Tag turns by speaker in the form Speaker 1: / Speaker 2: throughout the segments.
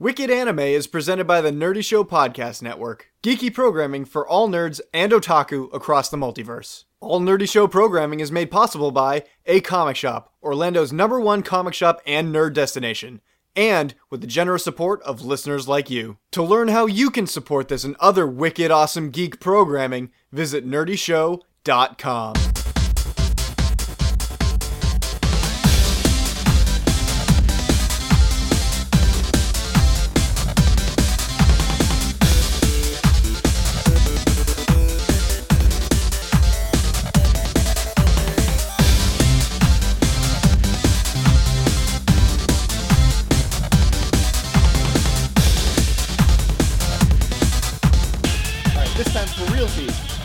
Speaker 1: Wicked Anime is presented by the Nerdy Show Podcast Network, geeky programming for all nerds and otaku across the multiverse. All Nerdy Show programming is made possible by A Comic Shop, Orlando's number one comic shop and nerd destination, and with the generous support of listeners like you. To learn how you can support this and other wicked awesome geek programming, visit nerdyshow.com.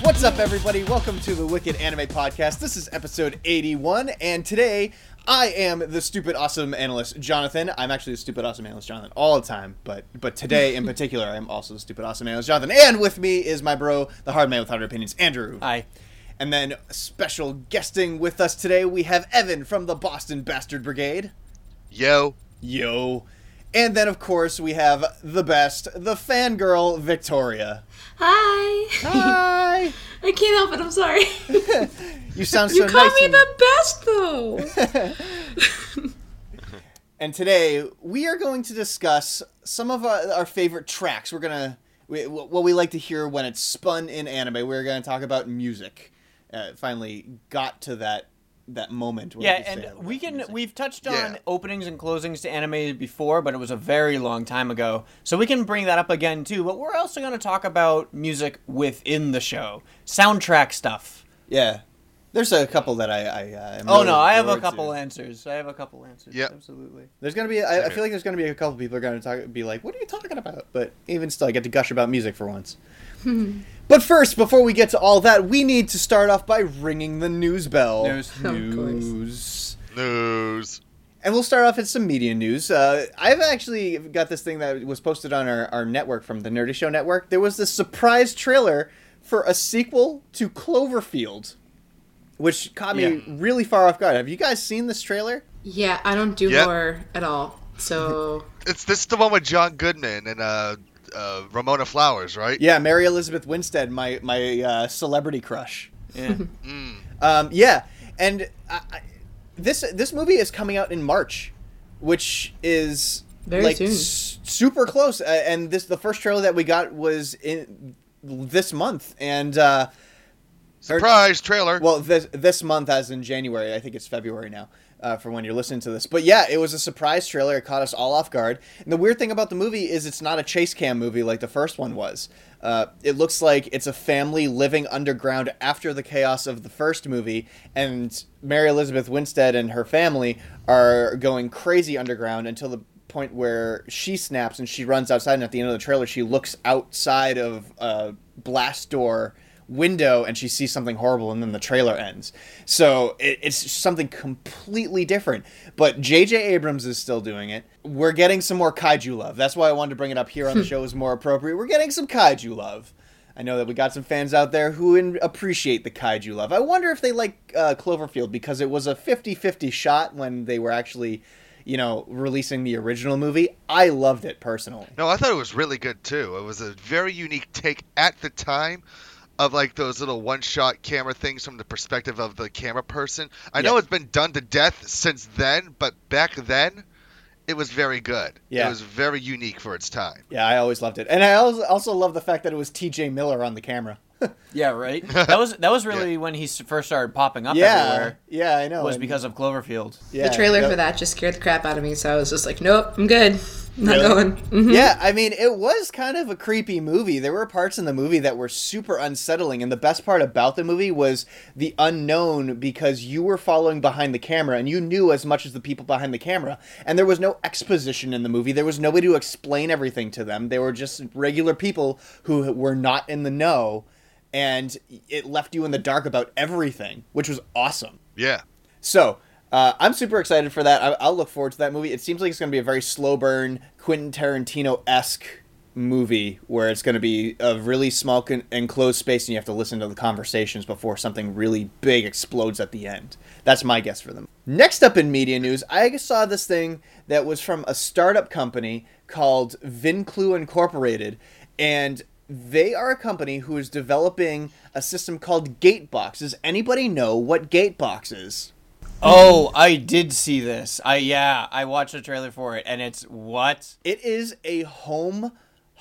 Speaker 1: What's up, everybody? Welcome to the Wicked Anime Podcast. This is episode 81, and today I am the stupid awesome analyst, Jonathan. I'm actually the stupid awesome analyst, Jonathan, all the time, but but today in particular, I'm also the stupid awesome analyst, Jonathan. And with me is my bro, the hard man with hard opinions, Andrew.
Speaker 2: Hi.
Speaker 1: And then special guesting with us today, we have Evan from the Boston Bastard Brigade.
Speaker 3: Yo.
Speaker 1: Yo. And then, of course, we have the best, the fangirl, Victoria.
Speaker 4: Hi.
Speaker 1: Hi.
Speaker 4: I can't help it. I'm sorry.
Speaker 1: You sound so
Speaker 4: you call
Speaker 1: nice.
Speaker 4: me
Speaker 1: and-
Speaker 4: the best, though.
Speaker 1: And today we are going to discuss some of our, our favorite tracks. We're gonna we, what we like to hear when it's spun in anime. We're gonna talk about music. Uh, finally got to that that moment. Where
Speaker 2: Yeah,
Speaker 1: we say
Speaker 2: and we can
Speaker 1: music.
Speaker 2: we've touched on
Speaker 3: Yeah.
Speaker 2: openings and closings to anime before, but it was a very long time ago. So we can bring that up again too. But we're also going to talk about music within the show, soundtrack stuff.
Speaker 1: yeah. There's a couple that I. I uh, am
Speaker 2: Oh
Speaker 1: really
Speaker 2: no, I have a couple
Speaker 1: to.
Speaker 2: answers. I have a couple answers.
Speaker 3: Yep.
Speaker 2: absolutely.
Speaker 1: There's gonna be. I, I feel like there's gonna be a couple people are gonna talk, be like, "What are you talking about?" But even still, I get to gush about music for once. but first, before we get to all that, we need to start off by ringing the news bell.
Speaker 2: News.
Speaker 1: News.
Speaker 3: News.
Speaker 1: And we'll start off with some media news. Uh, I've actually got this thing that was posted on our, our network from the Nerdy Show Network. There was this surprise trailer for a sequel to Cloverfield, which caught me
Speaker 2: Yeah.
Speaker 1: really far off guard. Have you guys seen this trailer?
Speaker 4: yeah, I don't do
Speaker 3: Yep.
Speaker 4: horror at all. So
Speaker 3: It's this is the one with John Goodman and uh, uh, Ramona Flowers, right?
Speaker 1: Yeah, Mary Elizabeth Winstead, my my uh, celebrity crush.
Speaker 2: Yeah.
Speaker 1: Um, yeah, and I, I, this this movie is coming out in March, which is
Speaker 4: Very
Speaker 1: like
Speaker 4: soon.
Speaker 1: s- super close. Uh, and this the first trailer that we got was in this month, and uh,
Speaker 3: Surprise trailer.
Speaker 1: well, this this month as in January. I think it's February now. Uh, for when you're listening to this, but yeah, it was a surprise trailer. It caught us all off guard. And the weird thing about the movie is it's not a chase cam movie like the first one was. Uh, it looks like it's a family living underground after the chaos of the first movie, and Mary Elizabeth Winstead and her family are going crazy underground until the point where she snaps and she runs outside. And at the end of the trailer, she looks outside of a blast door window and she sees something horrible and then the trailer ends. So it, it's something completely different. But jj abrams is still doing it. We're getting some more kaiju love. That's why i wanted to bring it up here on the show is more appropriate. We're getting some kaiju love. I know that we got some fans out there who in, appreciate the kaiju love. I wonder if they like uh, cloverfield because it was a 50-50 shot when they were actually you know releasing the original movie. I loved it personally.
Speaker 3: No, I thought it was really good too. It was a very unique take at the time of like those little one-shot camera things from the perspective of the camera person. I know it's been done to death since then, but back then it was very good.
Speaker 1: Yeah.
Speaker 3: It was very unique for its time.
Speaker 1: yeah i always loved it and i also love the fact that it was tj miller on the camera
Speaker 2: Yeah, right. That was that was really when he first started popping up
Speaker 1: yeah,
Speaker 2: everywhere.
Speaker 1: yeah, I know.
Speaker 2: Was
Speaker 1: and-
Speaker 2: because of Cloverfield.
Speaker 1: yeah,
Speaker 4: the trailer
Speaker 1: that-
Speaker 4: for that just scared the crap out of me. So I was just like, nope, I'm good. Not
Speaker 1: Really?
Speaker 4: going. Mhm.
Speaker 1: Yeah, I mean, it was kind of a creepy movie. There were parts in the movie that were super unsettling, and the best part about the movie was the unknown because you were following behind the camera and you knew as much as the people behind the camera. And there was no exposition in the movie. There was nobody to explain everything to them. They were just regular people who were not in the know, and it left you in the dark about everything, which was awesome.
Speaker 3: Yeah.
Speaker 1: So uh, I'm super excited for that. I, I'll look forward to that movie. It seems like it's going to be a very slow burn, Quentin Tarantino esque movie where it's going to be a really small con- enclosed space and you have to listen to the conversations before something really big explodes at the end. That's my guess for them. Next up in media news, I saw this thing that was from a startup company called Vinclu Incorporated, and they are a company who is developing a system called Gatebox. Does anybody know what Gatebox is?
Speaker 2: Oh, I did see this. I yeah, I watched the trailer for it, and it's what?
Speaker 1: It is a home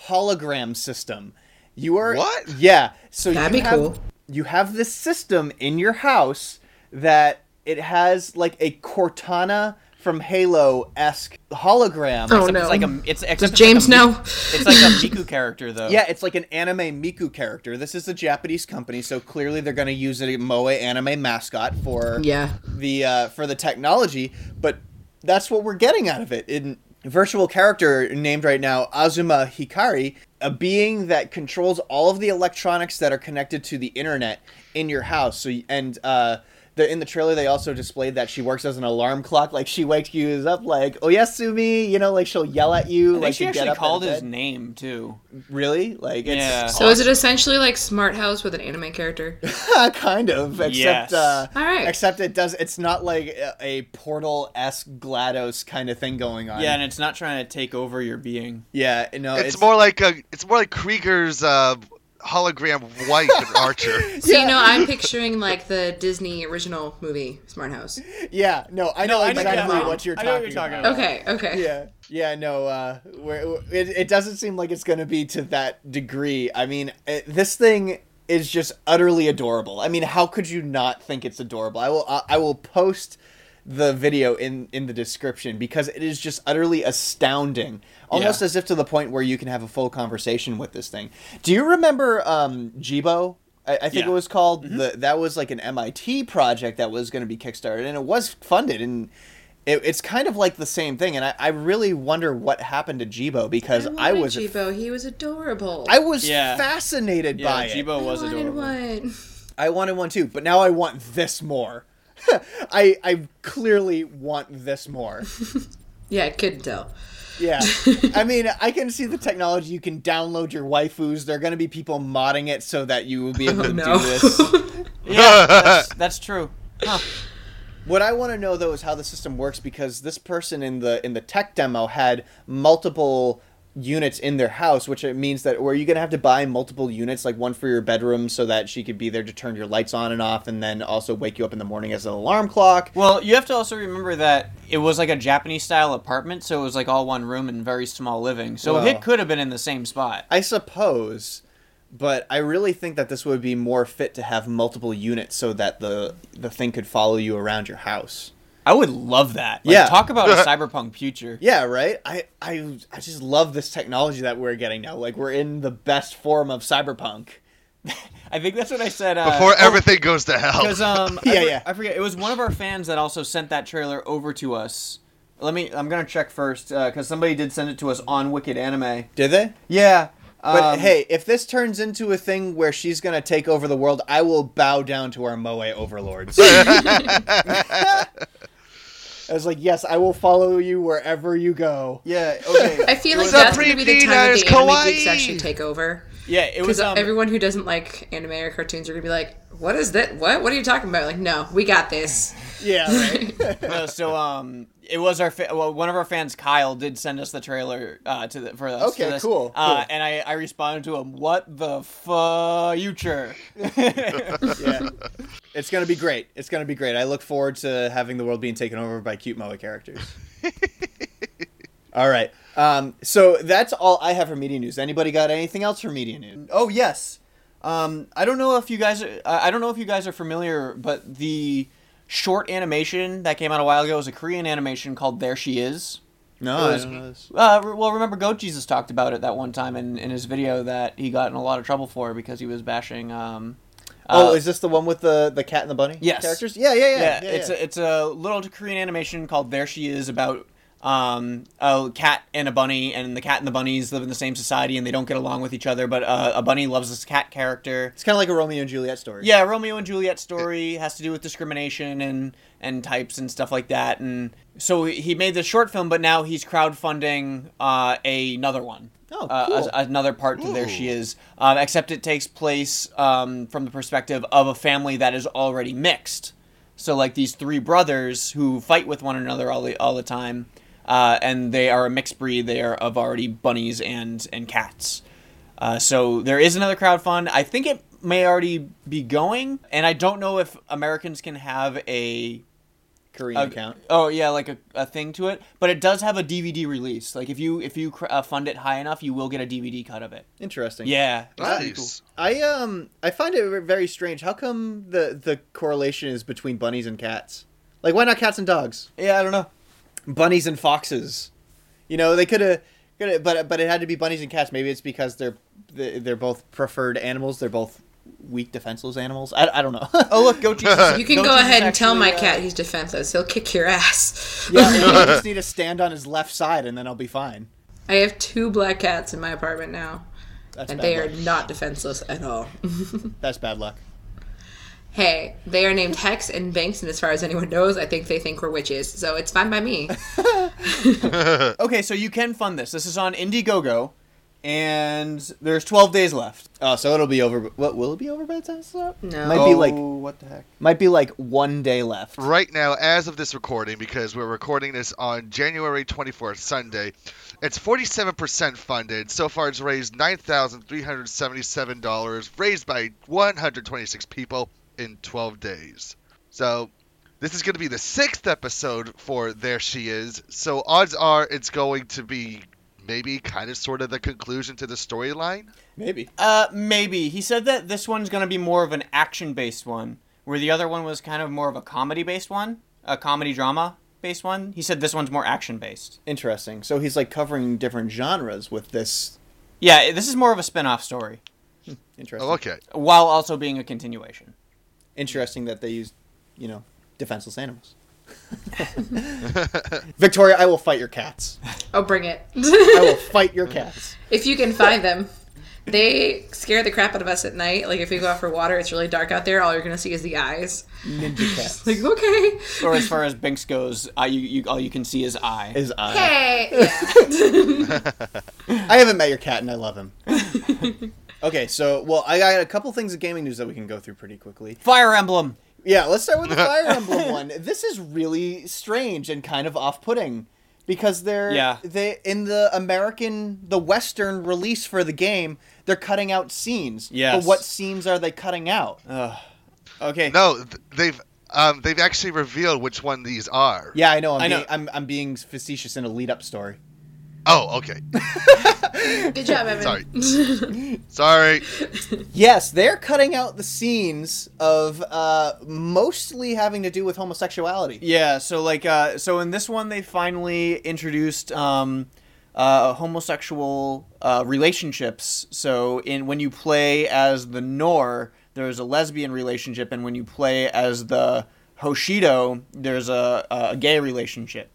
Speaker 1: hologram system. You are
Speaker 3: What?
Speaker 1: Yeah. So
Speaker 4: That'd
Speaker 1: you
Speaker 4: be
Speaker 1: have,
Speaker 4: cool.
Speaker 1: You have this system in your house that it has like a Cortana from Halo esque hologram.
Speaker 4: Oh, no.
Speaker 2: It's like a it's except
Speaker 4: Does
Speaker 2: it's like
Speaker 4: James
Speaker 2: a, Mi-
Speaker 4: know?
Speaker 2: It's like a Miku character though.
Speaker 1: Yeah, it's like an anime Miku character. This is a Japanese company, so clearly they're going to use a moe anime mascot for
Speaker 4: Yeah.
Speaker 1: the uh, for the technology. But that's what we're getting out of it. In virtual character named right now Azuma Hikari, a being that controls all of the electronics that are connected to the internet in your house. So and uh, the, in the trailer they also displayed that she works as an alarm clock. Like she wakes you up like oh Oyasumi, you know, like she'll yell at you.
Speaker 2: I think
Speaker 1: like
Speaker 2: she
Speaker 1: to get
Speaker 2: actually
Speaker 1: up
Speaker 2: called his
Speaker 1: bed.
Speaker 2: name too.
Speaker 1: Really? Like it's
Speaker 2: Yeah.
Speaker 4: So is it essentially like Smart House with an anime character?
Speaker 1: kind of, except
Speaker 2: Yes.
Speaker 1: uh,
Speaker 4: All right.
Speaker 1: except it does. It's not like a, a portal esque Glados kind of thing going on.
Speaker 2: Yeah, and it's not trying to take over your being.
Speaker 1: yeah. No,
Speaker 3: It's, more like a. It's more like Krieger's uh, hologram wife in Archer.
Speaker 4: So you know, I'm picturing like the Disney original movie Smart House.
Speaker 1: Yeah, no, I know
Speaker 2: I know-
Speaker 1: exactly
Speaker 2: yeah,
Speaker 1: what you're talking,
Speaker 2: what you're talking
Speaker 1: about.
Speaker 4: Okay, okay.
Speaker 1: Yeah, yeah, no, uh, we're, it, it doesn't seem like it's going to be to that degree. I mean, it, this thing is just utterly adorable. I mean, how could you not think it's adorable? I will, I, I will post the video in in the description because it is just utterly astounding, almost
Speaker 2: Yeah.
Speaker 1: as if to the point where you can have a full conversation with this thing. Do you remember um, Jibo? I, I think
Speaker 2: Yeah. Mm-hmm.
Speaker 1: it was called the. That was like an MIT project that was going to be kickstarted, and it was funded, and it, it's kind of like the same thing. And I, I really wonder what happened to Jibo because I,
Speaker 4: wanted
Speaker 1: was
Speaker 4: Jibo. He was adorable.
Speaker 1: I was
Speaker 2: Yeah.
Speaker 1: fascinated
Speaker 2: Yeah,
Speaker 1: by it.
Speaker 2: Jibo
Speaker 4: I
Speaker 2: was
Speaker 4: wanted
Speaker 2: adorable.
Speaker 4: one.
Speaker 1: I wanted one too, but now I want this more. I I clearly want this more.
Speaker 4: Yeah, I couldn't tell.
Speaker 1: Yeah. I mean, I can see the technology. You can download your waifus. There are going to be people modding it so that you will be able
Speaker 4: Oh
Speaker 1: to
Speaker 4: no.
Speaker 1: do this.
Speaker 2: Yeah, that's, that's true. Huh.
Speaker 1: What I want to know though is how the system works because this person in the in the tech demo had multiple units in their house, which it means that were you gonna have to buy multiple units, like one for your bedroom, so that she could be there to turn your lights on and off, and then also wake you up in the morning as an alarm clock.
Speaker 2: Well, you have to also remember that it was like a Japanese style apartment, so it was like all one room and very small living. So
Speaker 1: Well-
Speaker 2: it could have been in the same spot.
Speaker 1: I suppose, but I really think that this would be more fit to have multiple units so that the the thing could follow you around your house.
Speaker 2: I would love that. Like,
Speaker 1: Yeah.
Speaker 2: Talk about a cyberpunk future.
Speaker 1: Yeah, right. I, I I just love this technology that we're getting now. Like we're in the best form of cyberpunk.
Speaker 2: I think that's what I said. Uh,
Speaker 3: Before
Speaker 2: oh,
Speaker 3: everything goes to hell.
Speaker 2: Because um, I
Speaker 1: Yeah,
Speaker 2: for-
Speaker 1: yeah.
Speaker 2: I forget. It was one of our fans that also sent that trailer over to us. Let me. I'm gonna check first because somebody did send it to us on Wicked Anime.
Speaker 1: Did they?
Speaker 2: Yeah.
Speaker 1: But
Speaker 2: um,
Speaker 1: hey, if this turns into a thing where she's gonna take over the world, I will bow down to our moe overlords. I was like, yes, I will follow you wherever you go.
Speaker 2: Yeah. Okay.
Speaker 4: I feel like
Speaker 3: The
Speaker 4: that's gonna be the time that
Speaker 3: Sabrina's
Speaker 4: the anime geeks actually take over.
Speaker 2: Yeah. It was.
Speaker 4: Because
Speaker 2: Um,
Speaker 4: everyone who doesn't like anime or cartoons are gonna be like, "What is that? What? What are you talking about?" Like, no, we got this.
Speaker 1: Yeah, right.
Speaker 2: no, so um, it was our fa- well, one of our fans, Kyle, did send us the trailer uh to the for us.
Speaker 1: Okay,
Speaker 2: to this.
Speaker 1: cool,
Speaker 2: Uh,
Speaker 1: cool.
Speaker 2: and I I responded to him, "What the future?"
Speaker 1: yeah. It's gonna be great. It's gonna be great. I look forward to having the world being taken over by cute moe characters. all right. Um, so that's all I have for media news. Anybody got anything else for media news?
Speaker 2: Oh yes. Um, I don't know if you guys. Are, I don't know if you guys are familiar, but the short animation that came out a while ago was a Korean animation called "There She Is."
Speaker 1: No,
Speaker 2: It
Speaker 1: I don't know this.
Speaker 2: Uh, well, remember Goat Jesus talked about it that one time in, in his video that he got in a lot of trouble for because he was bashing. Um,
Speaker 1: Oh,
Speaker 2: uh,
Speaker 1: is this the one with the the cat and the bunny?
Speaker 2: Yes.
Speaker 1: Characters? Yeah, yeah, yeah.
Speaker 2: yeah,
Speaker 1: yeah,
Speaker 2: it's
Speaker 1: yeah.
Speaker 2: A, it's a little Korean animation called There She Is about um, a cat and a bunny, and the cat and the bunnies live in the same society and they don't get along with each other. But uh, a bunny loves this cat character.
Speaker 1: It's kind of like a Romeo and Juliet story.
Speaker 2: Yeah, Romeo and Juliet story has to do with discrimination and and types and stuff like that. And so he made this short film, but now he's crowdfunding uh, another one.
Speaker 1: Oh,
Speaker 2: Uh,
Speaker 1: cool.
Speaker 2: as- another part to There She Is, um, except it takes place um, from the perspective of a family that is already mixed. So like these three brothers who fight with one another all the all the time, uh, and they are a mixed breed. They are of already bunnies and and cats. Uh, so there is another crowdfund. I think it may already be going, and I don't know if Americans can have a
Speaker 1: Korean
Speaker 2: a-
Speaker 1: account.
Speaker 2: Oh yeah, like a, a thing to it, but it does have a DVD release. Like if you if you cr- uh, fund it high enough, you will get a DVD cut of it.
Speaker 1: Interesting.
Speaker 2: Yeah, it's pretty cool.
Speaker 3: Nice.
Speaker 1: I um I find it very strange. How come the the correlation is between bunnies and cats? Like why not cats and dogs?
Speaker 2: Yeah, I don't know.
Speaker 1: Bunnies and foxes. You know, they could have could have but but it had to be bunnies and cats. Maybe it's because they're they- they're both preferred animals. They're both weak defenseless animals. I, I don't know.
Speaker 2: Oh look, Goat Jesus.
Speaker 4: You can
Speaker 2: Goat
Speaker 4: go
Speaker 2: Jesus
Speaker 4: ahead and tell my
Speaker 2: uh,
Speaker 4: cat he's defenseless. He'll kick your ass.
Speaker 1: yeah, maybe I just need to stand on his left side and then I'll be fine.
Speaker 4: I have two black cats in my apartment now,
Speaker 1: That's
Speaker 4: and
Speaker 1: bad
Speaker 4: they are not defenseless at all.
Speaker 1: That's bad luck.
Speaker 4: Hey, they are named Hex and Banks, and as far as anyone knows, I think they think we're witches, so it's fine by me.
Speaker 2: Okay, so you can fund this. This is on Indiegogo, and there's 12 days left.
Speaker 1: Oh, so it'll be over. What will it be over by the time this is up?
Speaker 4: No.
Speaker 1: might be like
Speaker 2: Oh, what the heck?
Speaker 1: might be like one day left.
Speaker 3: Right now, as of this recording, because we're recording this on January 24th, Sunday, it's 47% funded. So far, it's raised $9,377, raised by 126 people in 12 days. So, this is going to be the sixth episode for There She Is. So, odds are it's going to be maybe kind of sort of the conclusion to the storyline.
Speaker 1: Maybe.
Speaker 2: Uh, maybe. He said that this one's going to be more of an action-based one, where the other one was kind of more of a comedy-based one, a comedy drama based one. He said this one's more action-based.
Speaker 1: Interesting. So he's like covering different genres with this.
Speaker 2: Yeah, this is more of a spin-off story,
Speaker 1: Interesting.
Speaker 3: Oh, okay.
Speaker 2: while also being a continuation.
Speaker 1: Interesting that they used, you know, defenseless animals. Victoria, I will fight your cats.
Speaker 4: Oh, bring it.
Speaker 1: I will fight your cats.
Speaker 4: if you can find them. They scare the crap out of us at night. Like if we go out for water, it's really dark out there. All you're gonna see is the eyes.
Speaker 1: Ninja cats.
Speaker 4: Like okay,
Speaker 2: Or as far as Binks goes, uh, you, you all you can see is eye.
Speaker 1: Is I.
Speaker 4: hey, yeah.
Speaker 1: I haven't met your cat and I love him. Okay, so well, I got a couple things of gaming news that we can go through pretty quickly.
Speaker 2: Fire Emblem.
Speaker 1: Yeah, let's start with the Fire Emblem one. This is really strange and kind of off-putting because they're
Speaker 2: Yeah.
Speaker 1: they in the American the Western release for the game, they're cutting out scenes.
Speaker 2: Yes.
Speaker 1: But what scenes are they cutting out?
Speaker 2: Okay.
Speaker 3: No, they've um, they've actually revealed which one these are.
Speaker 1: Yeah, I know. I'm
Speaker 2: I know.
Speaker 1: Being, I'm I'm being facetious in a lead-up story.
Speaker 3: Oh, okay.
Speaker 4: Good job, Evan.
Speaker 3: Sorry. Sorry.
Speaker 1: Yes, they're cutting out the scenes of uh, mostly having to do with homosexuality.
Speaker 2: Yeah, so like uh so in this one they finally introduced um uh homosexual uh relationships. So in when you play as the Nohr, there's a lesbian relationship and when you play as the Hoshido, there's a a gay relationship.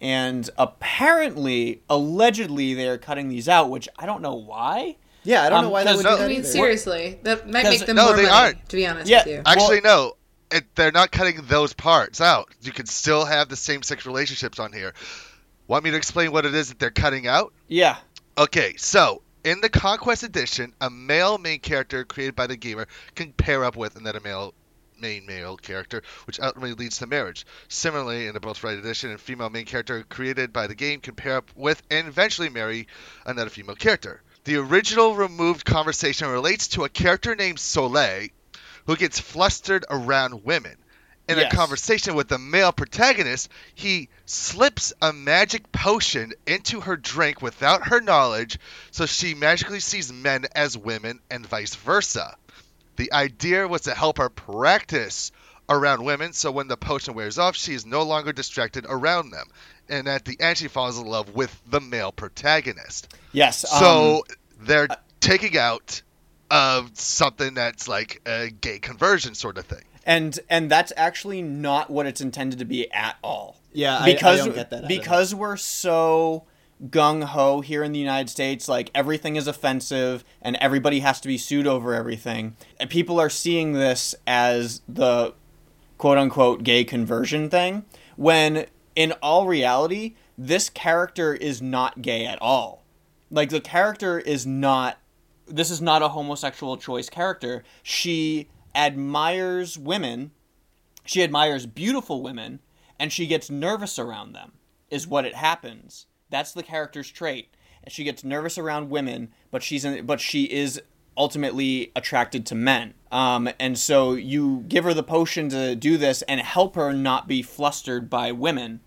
Speaker 2: And apparently, allegedly, they're cutting these out, which I don't know why.
Speaker 1: Yeah, I don't
Speaker 2: Um,
Speaker 1: know why they
Speaker 2: does-
Speaker 1: would
Speaker 3: no,
Speaker 1: do
Speaker 4: I mean,
Speaker 1: either.
Speaker 4: seriously, that might make them
Speaker 3: No,
Speaker 4: more
Speaker 3: they
Speaker 4: money.
Speaker 3: aren't.
Speaker 4: To be honest
Speaker 2: Yeah,
Speaker 4: with you.
Speaker 3: Actually,
Speaker 2: Well-
Speaker 3: no. It, they're not cutting those parts out. You can still have the same-sex relationships on here. Want me to explain what it is that they're cutting out?
Speaker 2: Yeah.
Speaker 3: Okay, so in the Conquest Edition, a male main character created by the gamer can pair up with another male main male character, which ultimately leads to marriage. Similarly, in the Birthright Edition, a female main character created by the game can pair up with and eventually marry another female character. The original removed conversation relates to a character named Soleil who gets flustered around women. In
Speaker 2: Yes.
Speaker 3: a conversation with the male protagonist, he slips a magic potion into her drink without her knowledge, so she magically sees men as women and vice versa. The idea was to help her practice around women, so when the potion wears off, she is no longer distracted around them. and at the end she falls in love with the male protagonist.
Speaker 2: Yes.
Speaker 3: So
Speaker 2: um,
Speaker 3: they're taking out of something that's like a gay conversion sort of thing.
Speaker 2: and and that's actually not what it's intended to be at all.
Speaker 1: Yeah, I- I
Speaker 2: because
Speaker 1: don't get that out of
Speaker 2: because we're so gung ho here in the United States, like everything is offensive and everybody has to be sued over everything. And people are seeing this as the quote unquote gay conversion thing when in all reality this character is not gay at all. Like the character is not this is not a homosexual choice character. She admires women. She admires beautiful women and she gets nervous around them. Is what it happens. That's the character's trait. And She gets nervous around women, but she's in, but she is ultimately attracted to men. Um, and so you give her the potion to do this and help her not be flustered by women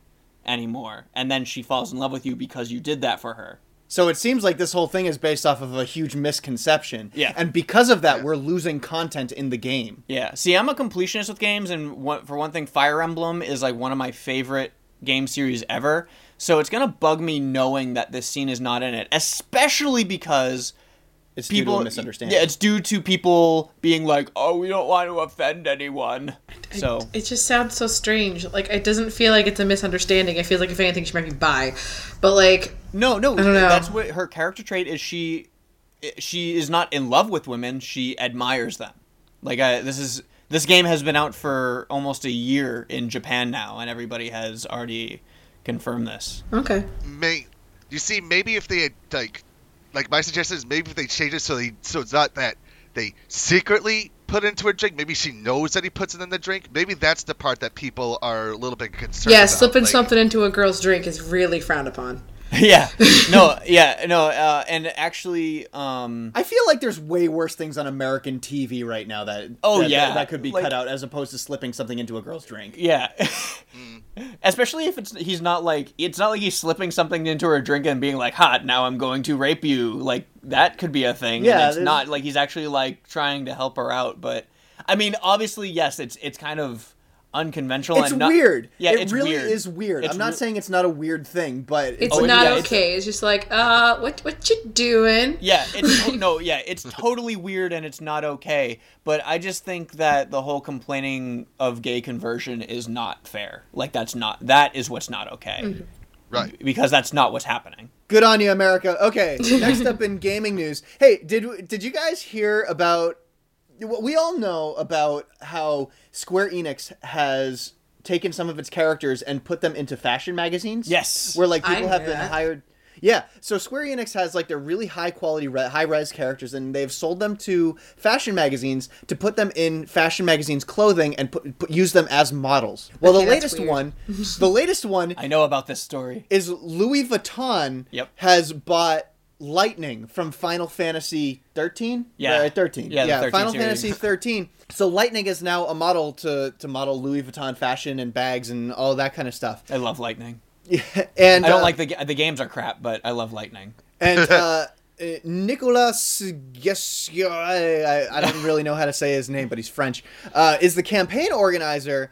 Speaker 2: anymore. And then she falls in love with you because you did that for her.
Speaker 1: So it seems like this whole thing is based off of a huge misconception.
Speaker 2: Yeah.
Speaker 1: And because of that, we're losing content in the game.
Speaker 2: Yeah. See, I'm a completionist with games, and one, for one thing, Fire Emblem is like one of my favorite game series ever. So it's gonna bug me knowing that this scene is not in it, especially because
Speaker 1: It's
Speaker 2: people
Speaker 1: due to a misunderstanding.
Speaker 2: Yeah, it's due to people being like, "Oh, we don't want to offend anyone." So
Speaker 4: It just sounds so strange. Like it doesn't feel like it's a misunderstanding. It feels like if anything, she might be bi. But like,
Speaker 2: no, no,
Speaker 4: I don't know.
Speaker 2: that's what her character trait is. She she is not in love with women. She admires them. Like I, this is this game has been out for almost a year in Japan now, and everybody has already confirmed this.
Speaker 4: okay,
Speaker 3: May you see maybe if they had like like my suggestion is maybe if they change it so they so it's not that they secretly put into a drink. Maybe she knows that he puts it in the drink. Maybe that's the part that people are a little bit concerned.
Speaker 4: yeah,
Speaker 3: about.
Speaker 4: slipping
Speaker 3: like-
Speaker 4: something into a girl's drink is really frowned upon.
Speaker 2: yeah, no, yeah, no, uh, and actually, um,
Speaker 1: I feel like there's way worse things on American TV right now that
Speaker 2: Oh,
Speaker 1: that-
Speaker 2: yeah.
Speaker 1: that, that could be
Speaker 2: Like-
Speaker 1: cut out as opposed to slipping something into a girl's drink.
Speaker 2: yeah. Especially if it's he's not like it's not like he's slipping something into her drink and being like, "Hot, now I'm going to rape you." Like that could be a thing.
Speaker 1: Yeah,
Speaker 2: and it's not like he's actually like trying to help her out. But I mean, obviously, yes, it's it's kind of unconventional.
Speaker 1: It's
Speaker 2: and not-
Speaker 1: weird.
Speaker 2: Yeah,
Speaker 1: it
Speaker 2: it's
Speaker 1: really
Speaker 2: weird.
Speaker 1: is weird.
Speaker 2: It's
Speaker 1: I'm not
Speaker 2: re-
Speaker 1: saying it's not a weird thing, but
Speaker 4: It's
Speaker 2: Oh,
Speaker 4: not
Speaker 2: yeah,
Speaker 4: okay. It's just like, uh, what what you doing?
Speaker 2: Yeah, it's to- no, yeah, it's totally weird and it's not okay. But I just think that the whole complaining of gay conversion is not fair. Like that's not that is what's not okay.
Speaker 3: right.
Speaker 2: Because that's not what's happening.
Speaker 1: Good on you, America. Okay, next up in gaming news. Hey, did did you guys hear about? We all know about how Square Enix has taken some of its characters and put them into fashion magazines.
Speaker 2: Yes.
Speaker 1: where like
Speaker 4: I
Speaker 1: people have been
Speaker 4: that.
Speaker 1: hired. Yeah, so Square Enix has like their really high quality, re- high res characters, and they've sold them to fashion magazines to put them in fashion magazines' clothing and put, put use them as models. Well,
Speaker 4: Okay,
Speaker 1: the latest one, the latest one
Speaker 2: I know about this story.
Speaker 1: is Louis Vuitton
Speaker 2: Yep.
Speaker 1: has bought Lightning from Final Fantasy 13?
Speaker 2: Yeah.
Speaker 1: Right, 13.
Speaker 2: Yeah, the 13
Speaker 1: Final
Speaker 2: series.
Speaker 1: Fantasy 13. So Lightning is now a model to to model Louis Vuitton fashion and bags and all that kind of stuff.
Speaker 2: I love Lightning.
Speaker 1: Yeah, And
Speaker 2: I don't
Speaker 1: uh,
Speaker 2: like the the games are crap, but I love Lightning.
Speaker 1: and uh uh, Nicolas Gessia, I, I don't really know how to say his name, but he's French, uh, is the campaign organizer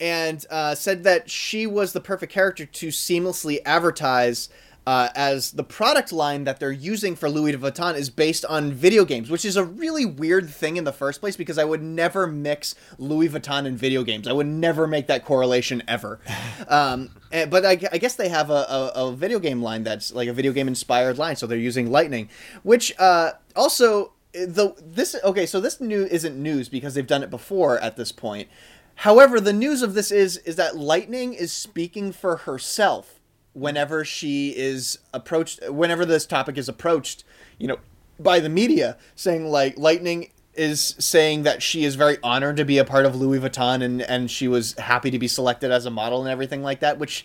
Speaker 1: and uh, said that she was the perfect character to seamlessly advertise uh, as the product line that they're using for Louis Vuitton is based on video games, which is a really weird thing in the first place because I would never mix Louis Vuitton and video games. I would never make that correlation ever. Um, and- but I, I guess they have a, a, a video game line that's like a video game inspired line, so they're using Lightning, which uh, also the this okay. So this new isn't news because they've done it before at this point. However, the news of this is is that Lightning is speaking for herself whenever she is approached whenever this topic is approached, you know, by the media saying like Lightning is saying that she is very honored to be a part of Louis Vuitton and and she was happy to be selected as a model and everything like that, which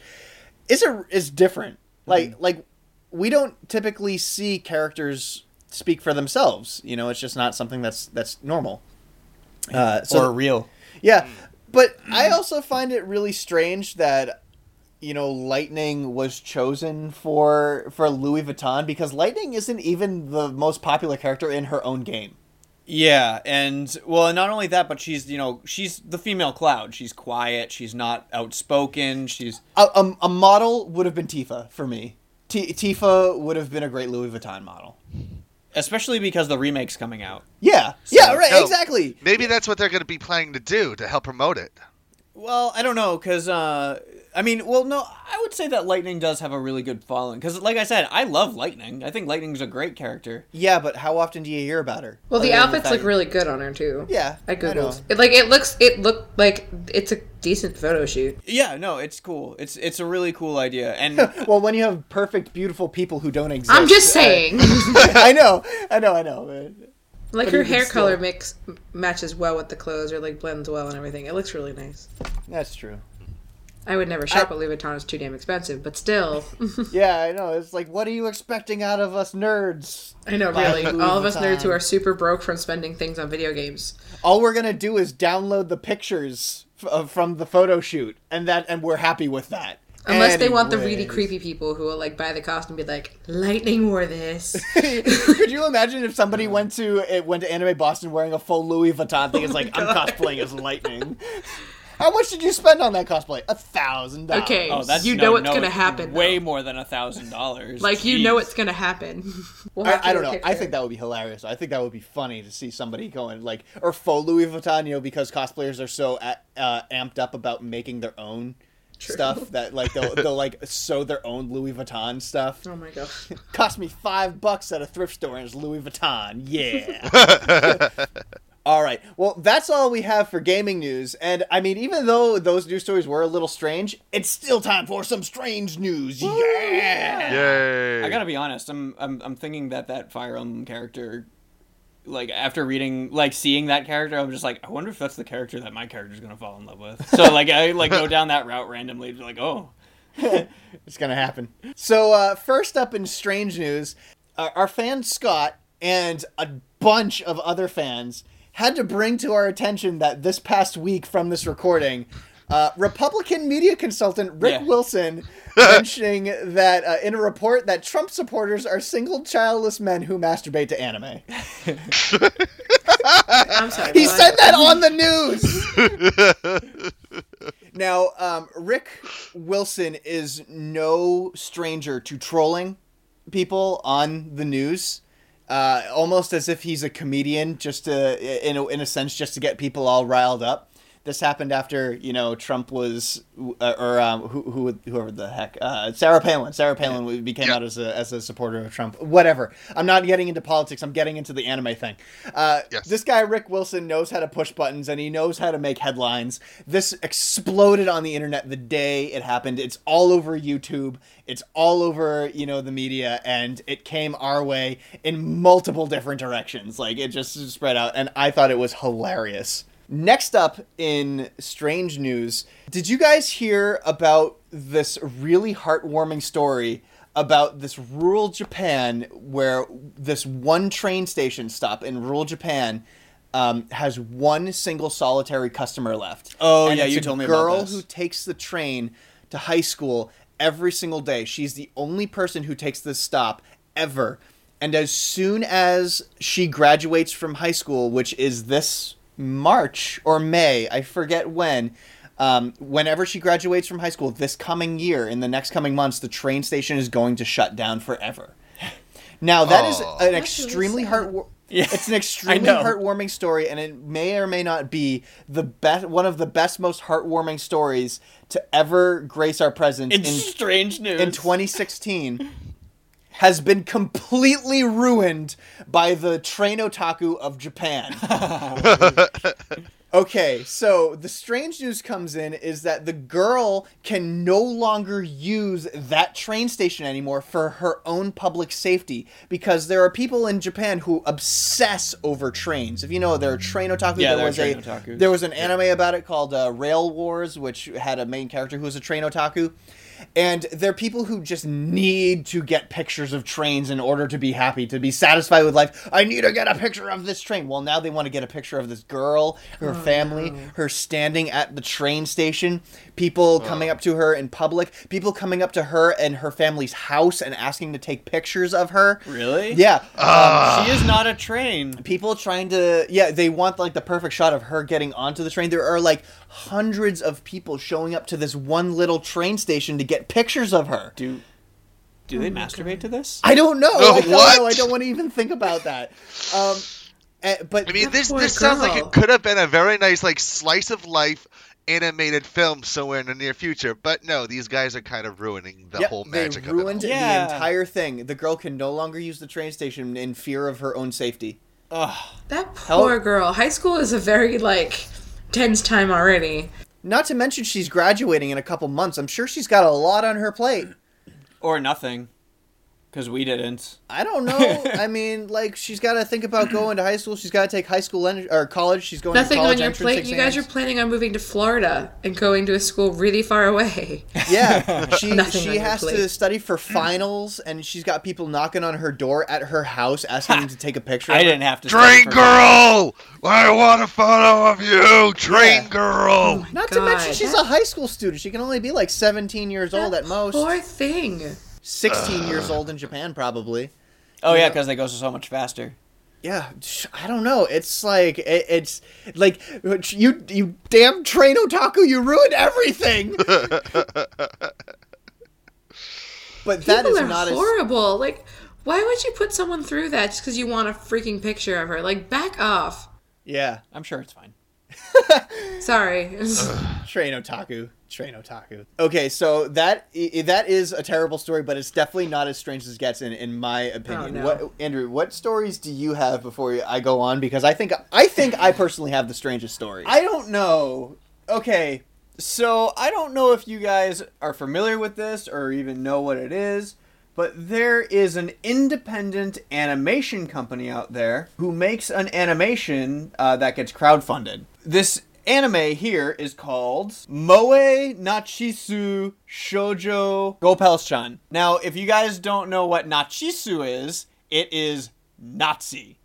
Speaker 1: is a is different. Like like we don't typically see characters speak for themselves. You know, it's just not something that's that's normal. Uh, so
Speaker 2: or real.
Speaker 1: yeah, but I also find it really strange that you know Lightning was chosen for for Louis Vuitton because Lightning isn't even the most popular character in her own game.
Speaker 2: Yeah, and well, and not only that, but she's you know she's the female Cloud. She's quiet. She's not outspoken. She's
Speaker 1: A, a, a model would have been Tifa for me. T- Tifa would have been a great Louis Vuitton model.
Speaker 2: especially because the remake's coming out.
Speaker 1: Yeah, yeah, right,
Speaker 3: No,
Speaker 1: exactly.
Speaker 3: Maybe that's what they're going to be planning to do to help promote it.
Speaker 2: Well, I don't know, cause uh, I mean, well, no, I would say that Lightning does have a really good following, cause like I said, I love Lightning. I think Lightning's a great character.
Speaker 1: Yeah, but how often do you hear about her?
Speaker 4: Well, the outfits
Speaker 1: fact-
Speaker 4: look really good on her too.
Speaker 1: Yeah,
Speaker 4: I
Speaker 1: I know.
Speaker 4: googled. it. Like it looks, it looked like it's a decent photo shoot.
Speaker 2: Yeah, no, it's cool. It's it's a really cool idea, and
Speaker 1: Well, when you have perfect, beautiful people who don't exist.
Speaker 4: I'm just saying,
Speaker 1: I know, I know, I know. but-
Speaker 4: like
Speaker 1: But
Speaker 4: her
Speaker 1: even
Speaker 4: hair
Speaker 1: still.
Speaker 4: color mix matches well with the clothes, or like blends well and everything. It looks really nice.
Speaker 1: That's true.
Speaker 4: I would never shop at Louis Vuitton; it's too damn expensive. But still,
Speaker 1: Yeah, I know. It's like, what are you expecting out of us nerds?
Speaker 4: I know really, all of us nerds who are super broke from spending things on video games.
Speaker 1: All we're gonna do is download the pictures f- uh, from the photo shoot, and that, and we're happy with that.
Speaker 4: Unless they want the really creepy people who will like buy the costume and be like, "Lightning wore this."
Speaker 1: Could you imagine if somebody went to it went to Anime Boston wearing a full Louis Vuitton thing? It's like oh I'm cosplaying as Lightning. How much did you spend on that cosplay? A thousand dollars.
Speaker 4: Okay.
Speaker 2: oh, that's
Speaker 4: You
Speaker 2: no,
Speaker 4: know what's
Speaker 2: no,
Speaker 4: gonna
Speaker 2: it's
Speaker 4: happen,
Speaker 2: Way
Speaker 4: though.
Speaker 2: more than a thousand dollars.
Speaker 4: like you know
Speaker 2: Jeez.
Speaker 4: it's gonna happen. We'll have to
Speaker 1: I, I don't know.
Speaker 4: kick
Speaker 1: I think that would be hilarious. I think that would be funny to see somebody going like or faux Louis Vuitton, you know, because cosplayers are so a- uh, amped up about making their own stuff that like they'll, they'll like sew their own Louis Vuitton stuff.
Speaker 4: Oh my god.
Speaker 1: Cost me five bucks at a thrift store and it's Louis Vuitton. Yeah. All right. Well, that's all we have for gaming news. And I mean, even though those news stories were a little strange, it's still time for some strange news. Yeah.
Speaker 3: Yay!
Speaker 2: I gotta be honest. I'm I'm I'm thinking that that Fire Emblem character, like after reading, like seeing that character, I'm just like, I wonder if that's the character that my character's gonna fall in love with. So like I like go down that route randomly, like oh,
Speaker 1: It's gonna happen. So uh, first up in strange news, uh, our fan Scott and a bunch of other fans had to bring to our attention that this past week from this recording, uh, Republican media consultant Rick
Speaker 2: Yeah.
Speaker 1: Wilson mentioning that uh, in a report that Trump supporters are single childless men who masturbate to anime.
Speaker 4: I'm sorry.
Speaker 1: He
Speaker 4: what?
Speaker 1: said that on the news. now, um, Rick Wilson is no stranger to trolling people on the news. Uh, almost as if he's a comedian, just to, in a, in a sense, just to get people all riled up. This happened after you know Trump was, uh, or um, who, who whoever the heck, uh, Sarah Palin. Sarah Palin became out as a as a supporter of Trump. Whatever. I'm not getting into politics. I'm getting into the anime thing. Uh,
Speaker 3: Yes.
Speaker 1: This guy Rick Wilson knows how to push buttons and he knows how to make headlines. This exploded on the internet the day it happened. It's all over YouTube. It's all over, you know, the media and it came our way in multiple different directions. Like it just spread out and I thought it was hilarious. Next up in strange news, did you guys hear about this really heartwarming story about this rural Japan where this one train station stop in rural Japan um, has one single solitary customer left.
Speaker 2: Oh,
Speaker 1: And
Speaker 2: yeah, you told me about this.
Speaker 1: Girl who takes the train to high school every single day. She's the only person who takes this stop ever. And as soon as she graduates from high school, which is this March or May, I forget when, um, whenever she graduates from high school this coming year, in the next coming months, the train station is going to shut down forever. Now that is
Speaker 3: Aw.
Speaker 1: an extremely heart.
Speaker 2: Yeah,
Speaker 1: it's an extremely heartwarming story, and it may or may not be the best, one of the best, most heartwarming stories to ever grace our presence
Speaker 2: it's
Speaker 1: in
Speaker 2: strange news.
Speaker 1: in 2016 has been completely ruined by the train otaku of Japan. okay, so the strange news comes in is that the girl can no longer use that train station anymore for her own public safety because there are people in Japan who obsess over trains. If you know, there are train otaku.
Speaker 2: Yeah,
Speaker 1: there was
Speaker 2: train
Speaker 1: a
Speaker 2: otakus.
Speaker 1: there was an anime about it called uh, Rail Wars, which had a main character who was a train otaku. And they're people who just need to get pictures of trains in order to be happy, to be satisfied with life. I need to get a picture of this train. Well, now they want to get a picture of this girl, her family, her standing at the train station, people coming up to her in public, people coming up to her and her family's house and asking to take pictures of her.
Speaker 2: Really?
Speaker 1: Yeah. Um,
Speaker 2: She is not a train.
Speaker 1: people trying to yeah they want like the perfect shot of her getting onto the train there are like hundreds of people showing up to this one little train station to get pictures of her
Speaker 2: Do do they masturbate to this?
Speaker 1: i don't know
Speaker 3: No,
Speaker 1: i don't
Speaker 3: what?
Speaker 1: know i don't want to even think about that um eh, but
Speaker 3: I mean,
Speaker 4: That
Speaker 3: this
Speaker 4: poor
Speaker 3: this sounds like it could have been a very nice like slice of life animated film somewhere in the near future, but no, these guys are kind of ruining the
Speaker 1: Yep,
Speaker 3: whole
Speaker 1: they
Speaker 3: magic
Speaker 1: ruined
Speaker 3: of it. all.
Speaker 2: Yeah.
Speaker 1: the entire thing the girl can no longer use the train station in fear of her own safety
Speaker 2: Ugh.
Speaker 4: That poor girl. High school is a very like tense time already.
Speaker 1: not to mention she's graduating in a couple months i'm sure she's got a lot on her plate
Speaker 2: Or nothing. Because we didn't.
Speaker 1: I don't know. I mean, like she's got to think about going to high school. She's got to take high school en- or college. She's going
Speaker 4: Nothing
Speaker 1: to college
Speaker 4: on your plate. You guys are planning on moving to Florida and going to a school really far away.
Speaker 1: Yeah, she she has to study for finals, and she's got people knocking on her door at her house asking them to take a picture.
Speaker 2: I didn't have to.
Speaker 3: Train girl! I want a photo of you! Train
Speaker 1: Yeah.
Speaker 3: girl!
Speaker 1: Oh Not to mention she's
Speaker 4: that-
Speaker 1: a high school student. She can only be like 17 years old at most.
Speaker 4: Poor thing.
Speaker 1: 16 years old in Japan, probably.
Speaker 2: Oh yeah, because they go so much faster.
Speaker 1: Yeah, I don't know. It's like it, it's like you you damn train otaku, you ruined everything. but that
Speaker 4: People
Speaker 1: is
Speaker 4: are
Speaker 1: not as
Speaker 4: horrible. Like, why would you put someone through that just because you want a freaking picture of her? Like, back off.
Speaker 1: yeah.
Speaker 2: I'm sure it's fine.
Speaker 4: Sorry.
Speaker 1: Train otaku, train otaku. Okay, so that i- that is a terrible story, but it's definitely not as strange as it gets in in my opinion.
Speaker 4: no.
Speaker 1: What Andrew? What stories do you have before I go on? Because I think I think I personally have the strangest story.
Speaker 2: I don't know. Okay, so I don't know if you guys are familiar with this or even know what it is, but there is an independent animation company out there who makes an animation uh, that gets crowdfunded. This anime here is called Moe Nachisu Shoujo Gopelchan. Now, if you guys don't know what Nachisu is, it is Nazi.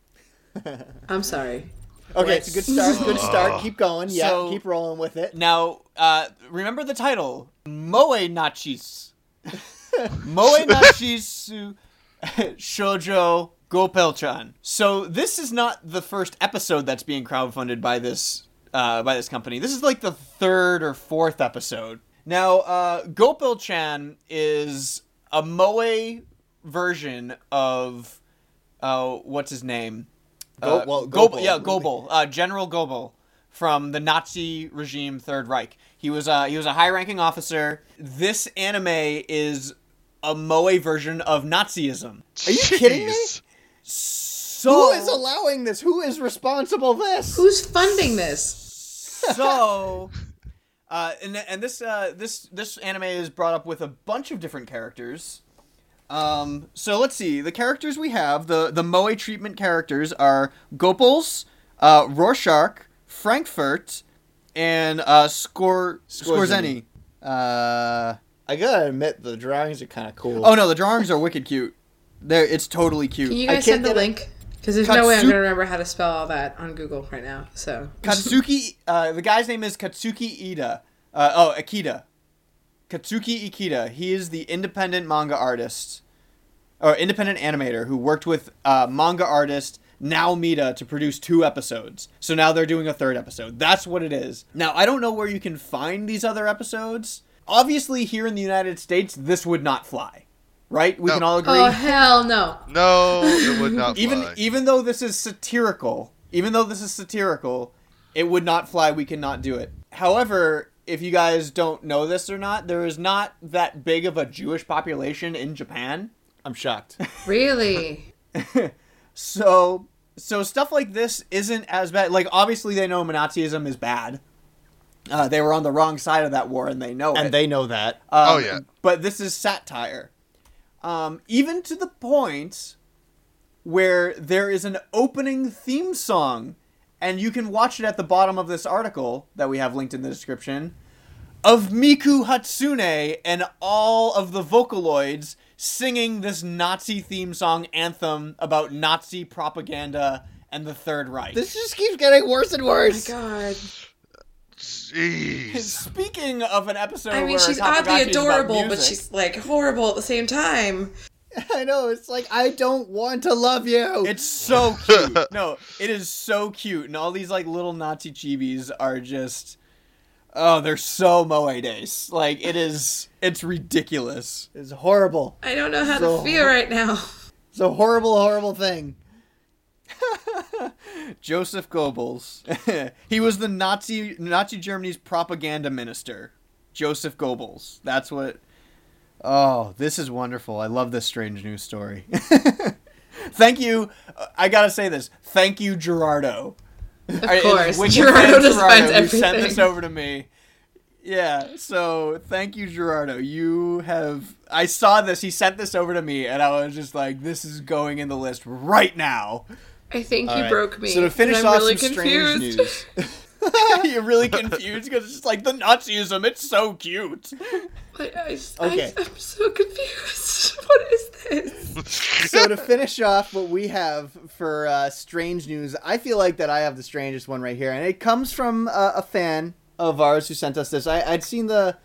Speaker 4: I'm sorry.
Speaker 1: Okay, it's a good start. Good start. Keep going. Yeah,
Speaker 2: So-
Speaker 1: keep rolling with it.
Speaker 2: Now, uh, remember the title Moe Nachis. Moe Nachisu Shoujo Gopelchan. So this is not the first episode that's being crowdfunded by this uh, by this company. This is like the third or fourth episode. Now, uh, Gopelchan is a Moe version of uh, what's his name?
Speaker 1: Go-
Speaker 2: Uh,
Speaker 1: well,
Speaker 2: Goebel,
Speaker 1: Gobel.
Speaker 2: yeah, Gobel, uh, General Gobel from the Nazi regime Third Reich. He was uh, he was a high-ranking officer. This anime is a Moe version of Nazism.
Speaker 1: Are you kidding me?
Speaker 2: So
Speaker 1: Who is allowing this? Who is responsible this?
Speaker 4: Who's funding this?
Speaker 2: So uh, and, and this uh, this this anime is brought up with a bunch of different characters um, so let's see the characters we have the the moe treatment characters are gopals uh, rorschach frankfurt and uh, Skor- skorzeny uh,
Speaker 1: I gotta admit, the drawings are kind of cool.
Speaker 2: oh no the drawings are wicked cute They're, it's totally cute
Speaker 4: Can you
Speaker 1: I
Speaker 4: guys
Speaker 1: can't
Speaker 4: send the
Speaker 1: get it.
Speaker 4: link? Because there's no way I'm gonna remember how to spell all that on Google right now. So
Speaker 2: Katsuki, uh, the guy's name is Katsuki Ida. Uh, oh, Akita. Katsuki Ikeda. He is the independent manga artist, or independent animator who worked with uh, manga artist Naomita to produce two episodes. So now they're doing a third episode. That's what it is. Now I don't know where you can find these other episodes. Obviously, here in the United States, this would not fly, right? We
Speaker 3: No.
Speaker 2: can all agree.
Speaker 4: Oh hell no!
Speaker 3: No, it would not
Speaker 2: even
Speaker 3: fly.
Speaker 2: even though this is satirical, even though this is satirical, it would not fly. We cannot do it. However, if you guys don't know this or not, there is not that big of a Jewish population in Japan.
Speaker 1: I'm shocked.
Speaker 4: Really?
Speaker 2: So so stuff like this isn't as bad. Like obviously they know Nazism is bad. Uh, they were on the wrong side of that war and they know it.
Speaker 1: and they know that.
Speaker 2: Um,
Speaker 3: Oh, yeah.
Speaker 2: But this is satire. Um, even to the point where there is an opening theme song, and you can watch it at the bottom of this article that we have linked in the description. of Miku Hatsune and all of the Vocaloids singing this Nazi theme song anthem about Nazi propaganda and the Third Reich.
Speaker 1: This just keeps getting worse and worse.
Speaker 4: God.
Speaker 3: Jeez.
Speaker 2: Speaking of an episode
Speaker 4: I mean,
Speaker 2: where
Speaker 4: she's
Speaker 2: Tamagotchi
Speaker 4: oddly
Speaker 2: is about
Speaker 4: adorable, but she's like horrible at the same time.
Speaker 1: I know. It's like I don't want to love you.
Speaker 2: It's so cute. no, it is so cute, and all these like little Nazi chibis are just, oh, they're so moe days. Like it is, it's ridiculous.
Speaker 1: It's horrible.
Speaker 4: I don't know how
Speaker 1: So-
Speaker 4: to feel right now.
Speaker 1: It's a horrible, horrible thing.
Speaker 2: Joseph Goebbels, he was the Nazi Nazi Germany's propaganda minister. Joseph Goebbels. That's what. Oh, this is wonderful. I love this strange news story. Thank you. uh, I gotta say this. Thank you, Gerardo.
Speaker 4: Of
Speaker 2: I-
Speaker 4: course, Gerardo
Speaker 2: Gerardo, who sent this over to me. Yeah, so thank you, Gerardo. You have. I saw this. He sent this over to me, and I was just like, "This is going in the list right now."
Speaker 4: I think
Speaker 1: All
Speaker 4: he
Speaker 1: right.
Speaker 4: broke me.
Speaker 1: So to finish
Speaker 4: I'm
Speaker 1: off
Speaker 4: really
Speaker 1: some
Speaker 4: confused.
Speaker 1: strange news.
Speaker 2: You're really confused because it's just like the Nazism. It's so cute.
Speaker 4: I, I,
Speaker 1: Okay.
Speaker 4: I, I'm so confused. what is this?
Speaker 1: so to finish off what we have for uh, strange news, I feel like that I have the strangest one right here, and it comes from uh, a fan of ours who sent us this. I, I'd seen the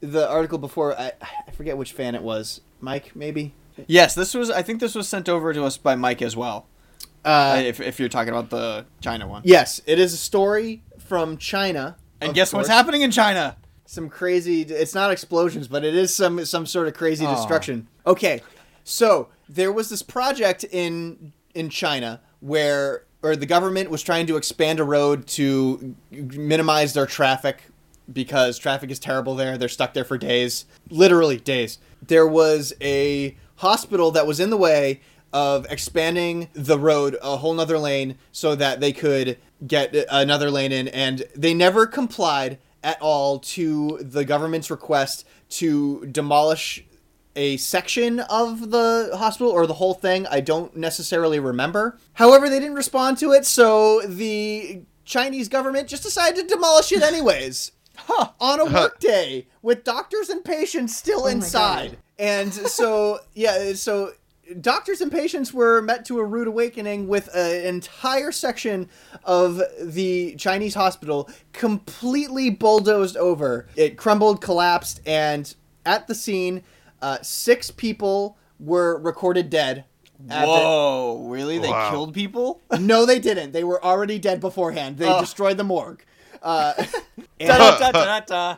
Speaker 1: the article before. I, I forget which fan it was. Mike, maybe.
Speaker 2: Yes, this was. I think this was sent over to us by Mike as well.
Speaker 1: Uh,
Speaker 2: if, if you're talking about the China one.
Speaker 1: yes, it is a story from China.
Speaker 2: And guess what's happening in China?
Speaker 1: some crazy it's not explosions but it is some some sort of crazy destruction okay so there was this project in in china where or the government was trying to expand a road to minimize their traffic because traffic is terrible there they're stuck there for days literally days there was a hospital that was in the way of expanding the road a whole nother lane so that they could get another lane in and they never complied at all to the government's request to demolish a section of the hospital or the whole thing. I don't necessarily remember. However, they didn't respond to it, so the Chinese government just decided to demolish it anyways. On a workday with doctors and patients still oh inside. And so, yeah, so doctors and patients were met to a rude awakening with an entire section of the Chinese hospital completely bulldozed over. It crumbled, collapsed, and at the scene, uh, six people were recorded dead. at the-
Speaker 2: Whoa, really? They
Speaker 3: Wow.
Speaker 2: killed people?
Speaker 1: no, they didn't. They were already dead beforehand. They
Speaker 2: Oh.
Speaker 1: destroyed the morgue. Uh,
Speaker 2: Da-da-da-da-da.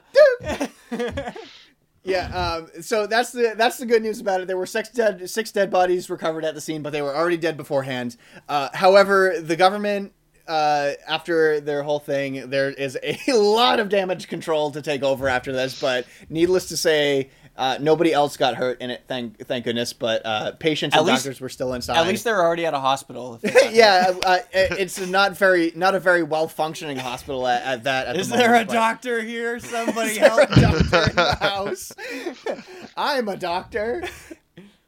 Speaker 1: Yeah, um, so that's the that's the good news about it. There were six dead six dead bodies recovered at the scene, but they were already dead beforehand. Uh, however, the government, uh, after their whole thing, there is a lot of damage control to take over after this. But needless to say, uh, nobody else got hurt in it. Thank thank goodness. But uh, patients
Speaker 2: At
Speaker 1: and
Speaker 2: least-
Speaker 1: doctors were still inside.
Speaker 2: At least they're already at a hospital. if they got
Speaker 1: yeah, uh, it's not very not a very well functioning hospital at, at that. At
Speaker 2: Is
Speaker 1: the
Speaker 2: there a
Speaker 1: but-
Speaker 2: doctor here? Somebody
Speaker 1: Is
Speaker 2: help
Speaker 1: doctor in the house? I'm a doctor.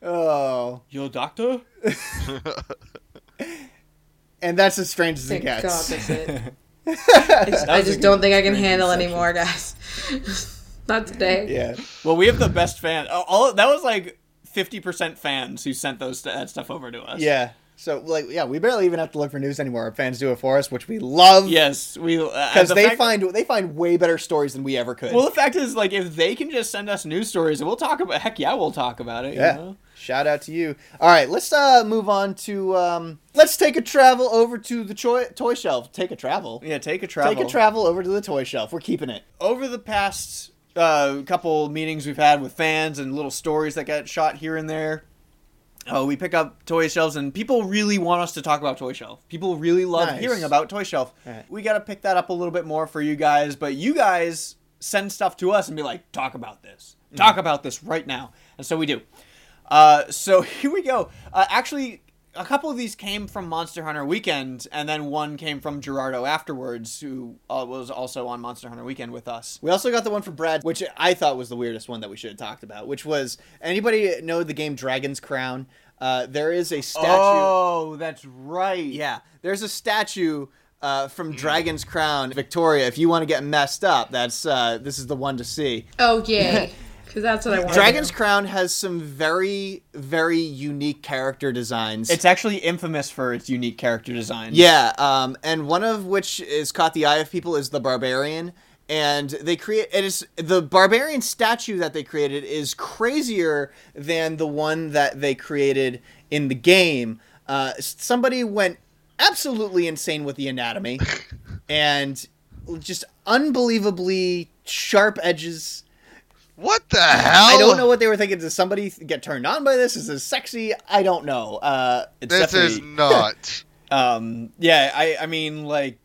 Speaker 1: Oh,
Speaker 2: Yo, doctor?
Speaker 1: And that's as strange as it
Speaker 4: Thank God
Speaker 1: gets.
Speaker 4: that's it. I just, I just don't think I can handle anymore, guys. Not today.
Speaker 1: Yeah,
Speaker 2: Well, we have the best fan. oh, All that was like fifty percent fans who sent those that stuff over to us.
Speaker 1: yeah. So like, yeah, we barely even have to look for news anymore. Our fans do it for us, which we love.
Speaker 2: Yes, we uh,
Speaker 1: because
Speaker 2: the
Speaker 1: they
Speaker 2: fact-
Speaker 1: find they find way better stories than we ever could.
Speaker 2: Well, the fact is, like, if they can just send us news stories, we'll talk about. Heck yeah, we'll talk about it.
Speaker 1: yeah.
Speaker 2: You know?
Speaker 1: Shout out to you. All right, let's uh move on to um let's take a travel over to the toy toy shelf. Take a travel.
Speaker 2: Yeah, take a travel.
Speaker 1: Take a travel over to the toy shelf. We're keeping it.
Speaker 2: over the past uh, couple meetings we've had with fans and little stories that get shot here and there. Uh, we pick up toy shelves, and people really want us to talk about toy shelf. People really love
Speaker 1: Nice.
Speaker 2: hearing about toy shelf.
Speaker 1: Right.
Speaker 2: We got to pick that up a little bit more for you guys, but you guys send stuff to us and be like, "Talk about this. Talk about this right now," and so we do. Uh, so here we go. Uh, actually, a couple of these came from Monster Hunter Weekend, and then one came from Gerardo afterwards, who uh, was also on Monster Hunter Weekend with us.
Speaker 1: We also got the one for Brad, which I thought was the weirdest one that we should have talked about, which was anybody know the game Dragon's Crown? Uh, there is a statue.
Speaker 2: Oh, that's right.
Speaker 1: Yeah, there's a statue uh, from Dragon's Crown, Victoria. If you want to get messed up, that's uh, this is the one to see.
Speaker 4: Oh yay, because that's what I want.
Speaker 1: Dragon's Crown has some very, very unique character designs.
Speaker 2: It's actually infamous for its unique character designs.
Speaker 1: Yeah, um, and one of which is caught the eye of people is the barbarian, and they create it is the barbarian statue that they created is crazier than the one that they created in the game. Uh, somebody went absolutely insane with the anatomy, and just unbelievably sharp edges.
Speaker 3: What the hell?
Speaker 1: I don't know what they were thinking. Does somebody get turned on by this? Is this sexy? I don't know. Uh,
Speaker 2: It's
Speaker 3: This is not.
Speaker 2: Um. Yeah. I. I mean, like.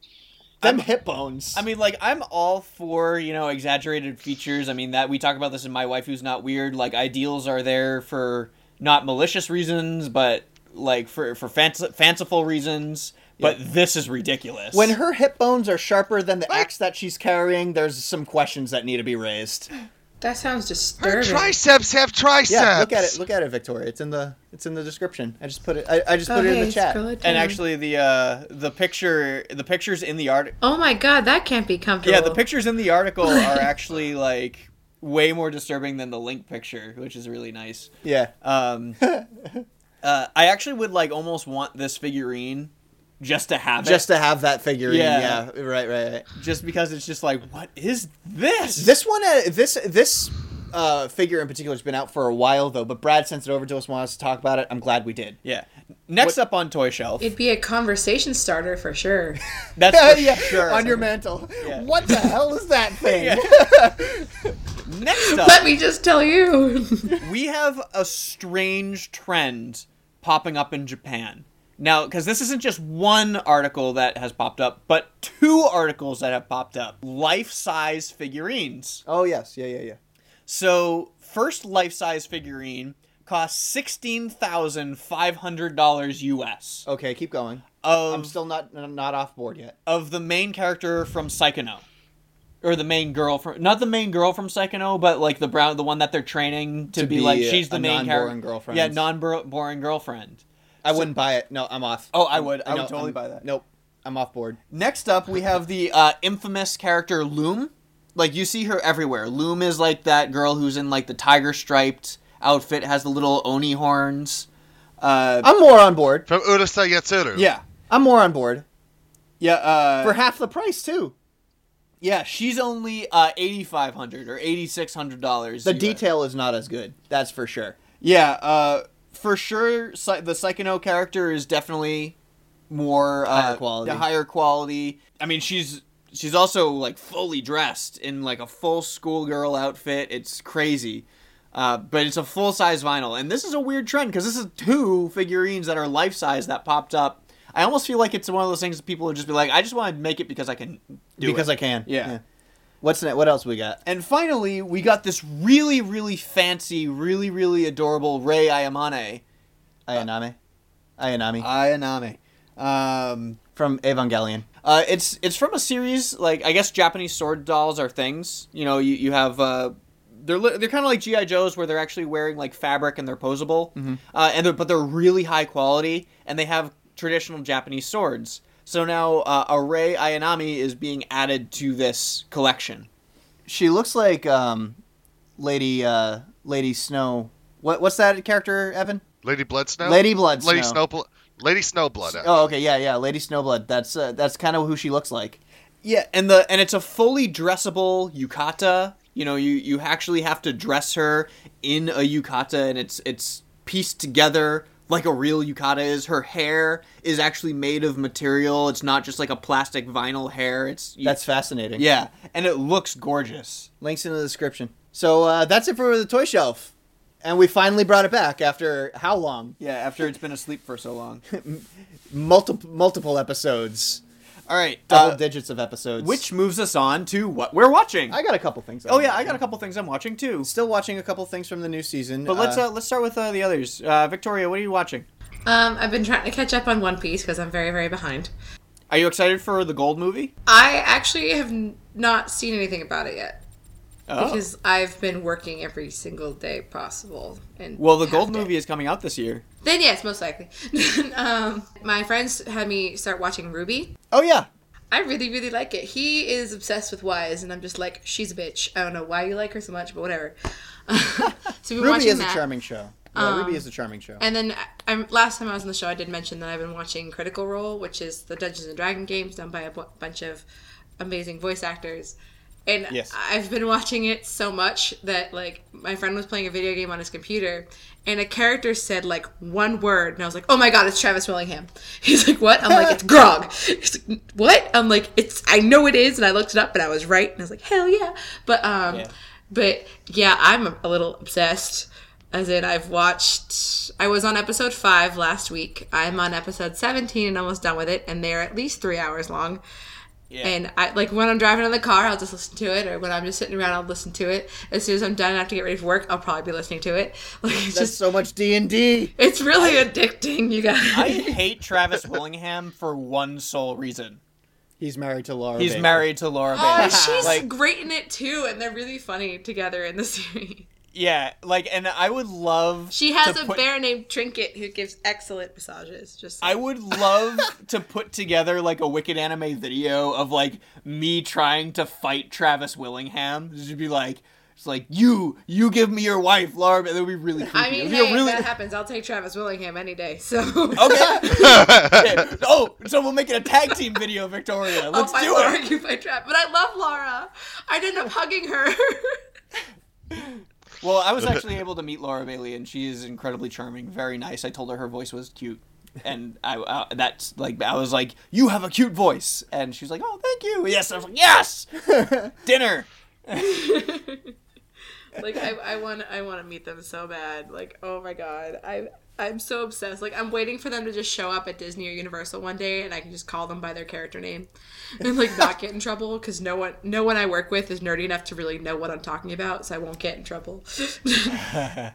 Speaker 1: them hip bones.
Speaker 2: I mean, like, I'm all for you know exaggerated features. I mean, that we talk about this in my wife who's not weird. Like, ideals are there for not malicious reasons, but like for for fanc- fanciful reasons. But this is ridiculous.
Speaker 1: When her hip bones are sharper than the axe that she's carrying, there's some questions that need to be raised.
Speaker 4: That sounds
Speaker 3: Her
Speaker 4: disturbing.
Speaker 3: triceps have triceps.
Speaker 1: Yeah, look at it. Look at it, Victoria. It's in the it's in the description. I just put it. I, I just
Speaker 4: Oh,
Speaker 1: put it in the chat.
Speaker 4: scroll it
Speaker 2: and actually, the uh the picture the pictures in the article.
Speaker 4: oh my god, that can't be comfortable.
Speaker 2: yeah the pictures in the article are actually like way more disturbing than the link picture, which is really nice.
Speaker 1: Yeah.
Speaker 2: Um, uh, I actually would like almost want this figurine just to have it.
Speaker 1: Just
Speaker 2: it,
Speaker 1: to have that figurine.
Speaker 2: Yeah.
Speaker 1: Yeah. Right. Right. Right.
Speaker 2: just because it's just like, what is this?
Speaker 1: This one. Uh, this this uh, figure in particular has been out for a while though. But Brad sent it over to us, wanted us to talk about it. I'm glad we did.
Speaker 2: yeah. Next up on toy shelf.
Speaker 4: It'd be a conversation starter for sure.
Speaker 2: That's for
Speaker 1: yeah.
Speaker 2: sure.
Speaker 1: On your mantle.
Speaker 2: Yeah.
Speaker 1: What the hell is that thing?
Speaker 2: Next up,
Speaker 4: Let me just tell you.
Speaker 2: we have a strange trend popping up in Japan. Now, because this isn't just one article that has popped up, but two articles that have popped up. Life-size figurines.
Speaker 1: Oh yes. Yeah. Yeah. Yeah.
Speaker 2: So, first life-size figurine costs sixteen thousand five hundred dollars US.
Speaker 1: Okay. Keep going.
Speaker 2: Of
Speaker 1: I'm still not not off board yet.
Speaker 2: of the main character from Saekano. Or the main girl from not the main girl from Saekano, but like the brown the one that they're training to,
Speaker 1: To
Speaker 2: be,
Speaker 1: be
Speaker 2: like she's the main character.
Speaker 1: girlfriend.
Speaker 2: Yeah, non boring girlfriend.
Speaker 1: I wouldn't buy it. No, I'm off.
Speaker 2: Oh, I would. I would totally
Speaker 1: I'm-
Speaker 2: buy that.
Speaker 1: Nope. I'm off board.
Speaker 2: Next up, we have the uh, infamous character Lum. Like you see her everywhere. Lum is like that girl who's in like the tiger striped outfit, has the little oni horns. Uh,
Speaker 1: I'm more on board.
Speaker 3: From Urusei Yatsura.
Speaker 2: yeah,
Speaker 1: I'm more on board
Speaker 2: yeah, uh,
Speaker 1: for half the price too.
Speaker 2: yeah. She's only uh, eighty five hundred or eighty six hundred dollars.
Speaker 1: The detail is not as good. That's for sure.
Speaker 2: Yeah, uh, for sure. The Saekano character is definitely more uh,
Speaker 1: Higher quality.
Speaker 2: The higher quality. I mean, she's she's also like fully dressed in like a full schoolgirl outfit. It's crazy. Uh, but it's a full size vinyl, and this is a weird trend because this is two figurines that are life size that popped up. I almost feel like it's one of those things that people would just be like, I just want to make it because I can do
Speaker 1: because
Speaker 2: it.
Speaker 1: I can.
Speaker 2: Yeah.
Speaker 1: What's ne- what else we got?
Speaker 2: And finally, we got this really, really fancy, really, really adorable Rei Ayamane.
Speaker 1: Ayanami. Ayanami
Speaker 2: Ayaname. Um,
Speaker 1: from Evangelion.
Speaker 2: uh, it's it's from a series like I guess Japanese sword dolls are things. You know, you, you have uh, they're li- they're kind of like GI Joes where they're actually wearing like fabric and they're posable, Mhm. uh, and they're, but they're really high quality and they have traditional Japanese swords. So now uh, a Rei Ayanami is being added to this collection.
Speaker 1: She looks like um, Lady uh, Lady Snow. What what's that character, Evan?
Speaker 3: Lady Bloodsnow.
Speaker 1: Lady Blood
Speaker 3: Lady
Speaker 1: Snow.
Speaker 3: Snowblood. Lady Snowblood.
Speaker 1: Oh, okay, yeah, yeah, Lady Snowblood. That's uh, that's kind of who she looks like.
Speaker 2: Yeah, and the and it's a fully dressable yukata. You know, you you actually have to dress her in a yukata, and it's it's pieced together like a real yukata is. Her hair is actually made of material. It's not just like a plastic vinyl hair. It's
Speaker 1: That's fascinating.
Speaker 2: yeah, and it looks gorgeous.
Speaker 1: Links in the description. So uh, that's it for the toy shelf, and we finally brought it back after how long?
Speaker 2: Yeah, after it's been asleep for so long.
Speaker 1: Multiple multiple episodes,
Speaker 2: All right,
Speaker 1: double
Speaker 2: uh,
Speaker 1: digits of episodes.
Speaker 2: which moves us on to what we're watching.
Speaker 1: I got a couple things.
Speaker 2: oh yeah, I got a couple things I'm watching too.
Speaker 1: Still watching a couple things from the new season.
Speaker 2: But let's uh, let's start with uh, the others. Uh, Victoria, what are you watching?
Speaker 4: Um, I've been trying to catch up on One Piece because I'm very, very behind.
Speaker 2: Are you excited for the Gold movie?
Speaker 4: I actually have n- not seen anything about it yet
Speaker 2: Oh.
Speaker 4: because I've been working every single day possible. And
Speaker 2: Well, the Gold
Speaker 4: day.
Speaker 2: movie is coming out this year.
Speaker 4: Then yes, most likely. um, my friends had me start watching RWBY.
Speaker 1: oh yeah,
Speaker 4: I really, really like it. He is obsessed with Weiss, and I'm just like, she's a bitch. I don't know why you like her so much, but whatever. so RWBY
Speaker 1: is
Speaker 4: that.
Speaker 1: a charming show. Yeah, RWBY is a charming show.
Speaker 4: And then I'm, last time I was on the show, I did mention that I've been watching Critical Role, which is the Dungeons and Dragon games done by a bunch of amazing voice actors. And
Speaker 1: Yes.
Speaker 4: I've been watching it so much that like my friend was playing a video game on his computer, and a character said like one word, and I was like, "Oh my god, it's Travis Willingham." He's like, "What?" I'm like, "It's Grog." He's like, "What?" I'm like, "It's I know it is," and I looked it up, and I was right, and I was like, "Hell yeah!" But um,
Speaker 2: Yeah.
Speaker 4: but yeah, I'm a, a little obsessed. As in, I've watched. I was on episode five last week. I'm on episode 17 and almost done with it, and they're at least three hours long.
Speaker 2: Yeah.
Speaker 4: And I like when I'm driving in the car, I'll just listen to it, or when I'm just sitting around, I'll listen to it. As soon as I'm done, and I have to get ready for work. I'll probably be listening to it. Like it's
Speaker 1: That's
Speaker 4: just,
Speaker 1: so much D and D.
Speaker 4: it's really addicting, you guys.
Speaker 2: I hate Travis Willingham for one sole reason.
Speaker 1: He's married to Laura.
Speaker 2: He's
Speaker 1: Bailey.
Speaker 2: married to Laura oh, Bailey.
Speaker 4: Oh, she's
Speaker 2: like,
Speaker 4: great in it too, and they're really funny together in the series.
Speaker 2: Yeah, like, and I would love.
Speaker 4: She has a
Speaker 2: put-
Speaker 4: bear named Trinket who gives excellent massages. Just
Speaker 2: I would love to put together like a wicked anime video of like me trying to fight Travis Willingham. This would be like, it's like you, you give me your wife, Laura. That would be really creepy.
Speaker 4: I mean, hey,
Speaker 2: really...
Speaker 4: if that happens, I'll take Travis Willingham any day. So
Speaker 2: Okay. Okay. Oh, so we'll make it a tag team video, Victoria. Let's do
Speaker 4: Laura,
Speaker 2: it.
Speaker 4: you fight Travis. But I love Laura. I'd end up hugging her.
Speaker 2: Well, I was actually able to meet Laura Bailey, and she is incredibly charming, very nice. I told her her voice was cute, and I, I that's like I was like, "You have a cute voice," and she was like, "Oh, thank you." Yes, I was like, "Yes." Dinner.
Speaker 4: like I, I want I want to meet them so bad. Like oh my god, I I'm so obsessed. Like I'm waiting for them to just show up at Disney or Universal one day, and I can just call them by their character name, and like not get in trouble because no one no one I work with is nerdy enough to really know what I'm talking about, so I won't get in trouble.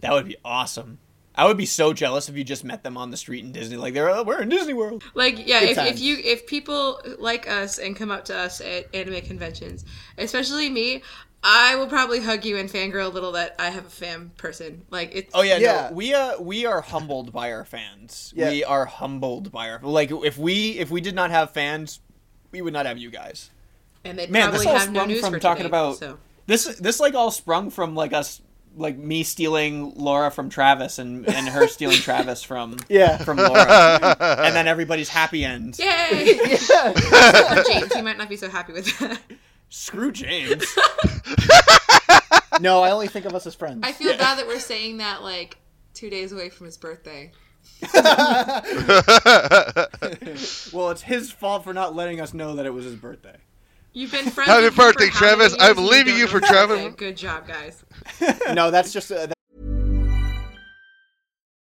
Speaker 2: That would be awesome. I would be so jealous if you just met them on the street in Disney, like they're oh, we're in Disney World.
Speaker 4: Like yeah, if, if you if people like us and come up to us at anime conventions, especially me, I will probably hug you and fangirl a little that I have a fan person. Like it's
Speaker 2: Oh yeah,
Speaker 1: Yeah.
Speaker 2: no, we uh we are humbled by our fans.
Speaker 1: Yeah.
Speaker 2: We are humbled by our like if we if we did not have fans, we would not have you guys.
Speaker 4: and they
Speaker 2: Man,
Speaker 4: probably
Speaker 2: this all
Speaker 4: have no
Speaker 2: sprung
Speaker 4: news
Speaker 2: from
Speaker 4: for
Speaker 2: talking
Speaker 4: today,
Speaker 2: about
Speaker 4: So.
Speaker 2: this. This like all sprung from like us, like me stealing Laura from Travis and and her stealing Travis from
Speaker 1: Yeah.
Speaker 2: from Laura, and then everybody's happy end.
Speaker 4: Yay! James, he might not be so happy with that.
Speaker 2: Screw James.
Speaker 1: No, I only think of us as friends.
Speaker 4: I feel bad that we're saying that like two days away from his birthday.
Speaker 2: well, it's his fault for not letting us know that it was his birthday.
Speaker 4: You've been friends.
Speaker 3: Happy
Speaker 4: with him
Speaker 3: birthday,
Speaker 4: how
Speaker 3: Travis. I'm leaving you for
Speaker 4: his?
Speaker 3: Travis.
Speaker 4: Good job, guys.
Speaker 1: no, that's just uh,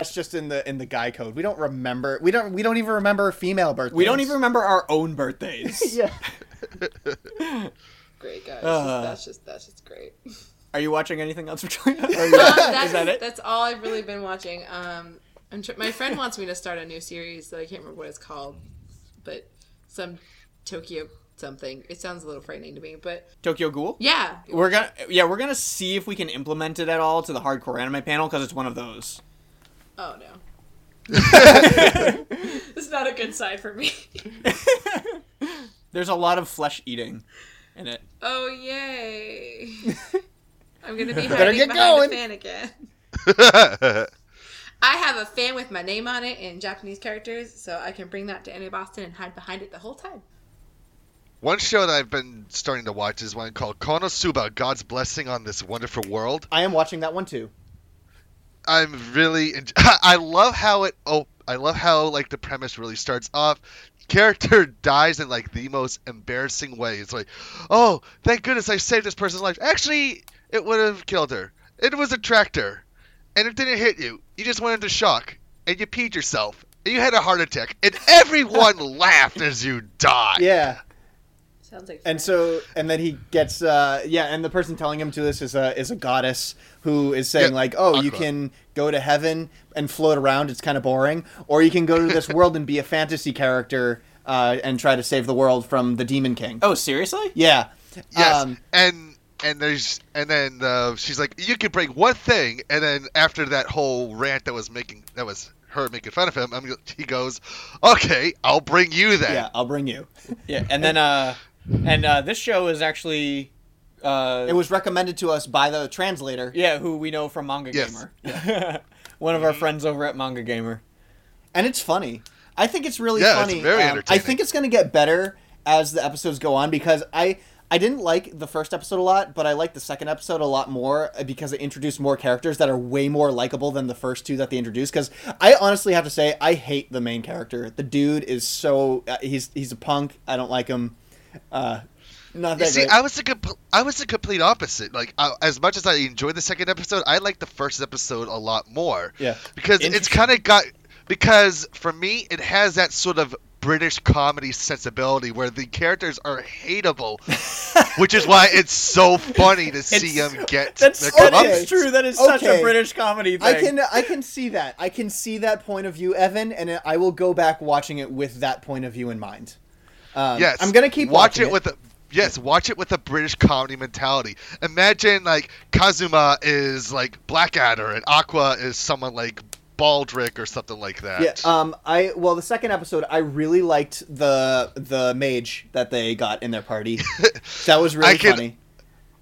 Speaker 1: That's just in the in the guy code. We don't remember. We don't. We don't even remember female birthdays.
Speaker 2: We don't even remember our own birthdays.
Speaker 1: Yeah.
Speaker 4: Great guys.
Speaker 2: Uh.
Speaker 4: that's just that's just great.
Speaker 2: Are you watching anything else, Victoria? Or you-
Speaker 4: that's,
Speaker 2: is that it?
Speaker 4: That's all I've really been watching. Um, I'm tr- my friend wants me to start a new series that I can't remember what it's called, but some Tokyo something. It sounds a little frightening to me, but
Speaker 2: Tokyo Ghoul?
Speaker 4: yeah,
Speaker 2: We're gonna yeah, we're gonna see if we can implement it at all to the hardcore anime panel because it's one of those.
Speaker 4: Oh no. it's not a good sign for me.
Speaker 2: There's a lot of flesh eating in it.
Speaker 4: Oh yay! I'm gonna be
Speaker 1: Better
Speaker 4: hiding
Speaker 1: get
Speaker 4: behind
Speaker 1: going.
Speaker 4: the fan again. I have a fan with my name on it in Japanese characters, so I can bring that to Anime Boston and hide behind it the whole time.
Speaker 3: One show that I've been starting to watch is one called Konosuba: God's Blessing on This Wonderful World.
Speaker 1: I am watching that one too.
Speaker 3: I'm really. en- I love how it. Oh, I love how like the premise really starts off. Character dies in like the most embarrassing way. It's like, oh, thank goodness I saved this person's life. Actually, it would have killed her. It was a tractor, and it didn't hit you. You just went into shock, and you peed yourself. And you had a heart attack, and everyone laughed as you died.
Speaker 1: Yeah.
Speaker 4: Sounds like
Speaker 1: And so, and then he gets, uh, yeah, and the person telling him to this is a is a goddess who is saying
Speaker 3: Yeah,
Speaker 1: like, oh, you can go to heaven and float around. It's kind of boring, or you can go to this world and be a fantasy character uh, and try to save the world from the Demon King.
Speaker 2: Oh, seriously?
Speaker 1: Yeah.
Speaker 3: Yes,
Speaker 1: Um,
Speaker 3: and and there's and then uh, she's like, you can break one thing, and then after that whole rant that was making that was her making fun of him, I'm, he goes, okay, I'll bring you then.
Speaker 1: yeah, I'll bring you.
Speaker 2: Yeah, and then uh, and uh, this show is actually uh,
Speaker 1: It was recommended to us by the translator,
Speaker 2: yeah, who we know from Manga
Speaker 3: Yes.
Speaker 2: Gamer. One of our friends over at Manga Gamer.
Speaker 1: and it's funny. I think it's really
Speaker 3: Yeah, it's
Speaker 1: funny.
Speaker 3: very
Speaker 1: Um, I think it's going to get better as the episodes go on because I I didn't like the first episode a lot, but I liked the second episode a lot more uh, because it introduced more characters that are way more likable than the first two that they introduced. Because I honestly have to say I hate the main character. The dude is so uh, he's he's a punk. I don't like him. Uh, not
Speaker 3: You see,
Speaker 1: great.
Speaker 3: I was a compl- I was the complete opposite. Like, I, as much as I enjoyed the second episode, I liked the first episode a lot more.
Speaker 1: Yeah.
Speaker 3: because it's kind of got because for me it has that sort of British comedy sensibility where the characters are hateable, which is why it's so funny to see
Speaker 2: It's-
Speaker 3: them get
Speaker 2: That's,
Speaker 3: their
Speaker 1: okay.
Speaker 2: that's
Speaker 3: comeuppance.
Speaker 2: true. That is such a British comedy thing.
Speaker 1: I can I can see that. I can see that point of view, Evan, and I will go back watching it with that point of view in mind. Um,
Speaker 3: Yes,
Speaker 1: I'm gonna keep
Speaker 3: watch
Speaker 1: watching
Speaker 3: it with a yes, watch it with a British comedy mentality. Imagine like Kazuma is like Blackadder and Aqua is someone like Baldrick or something like that.
Speaker 1: Yeah. Um. I well, the second episode, I really liked the the mage that they got in their party. that was really
Speaker 3: can-
Speaker 1: funny.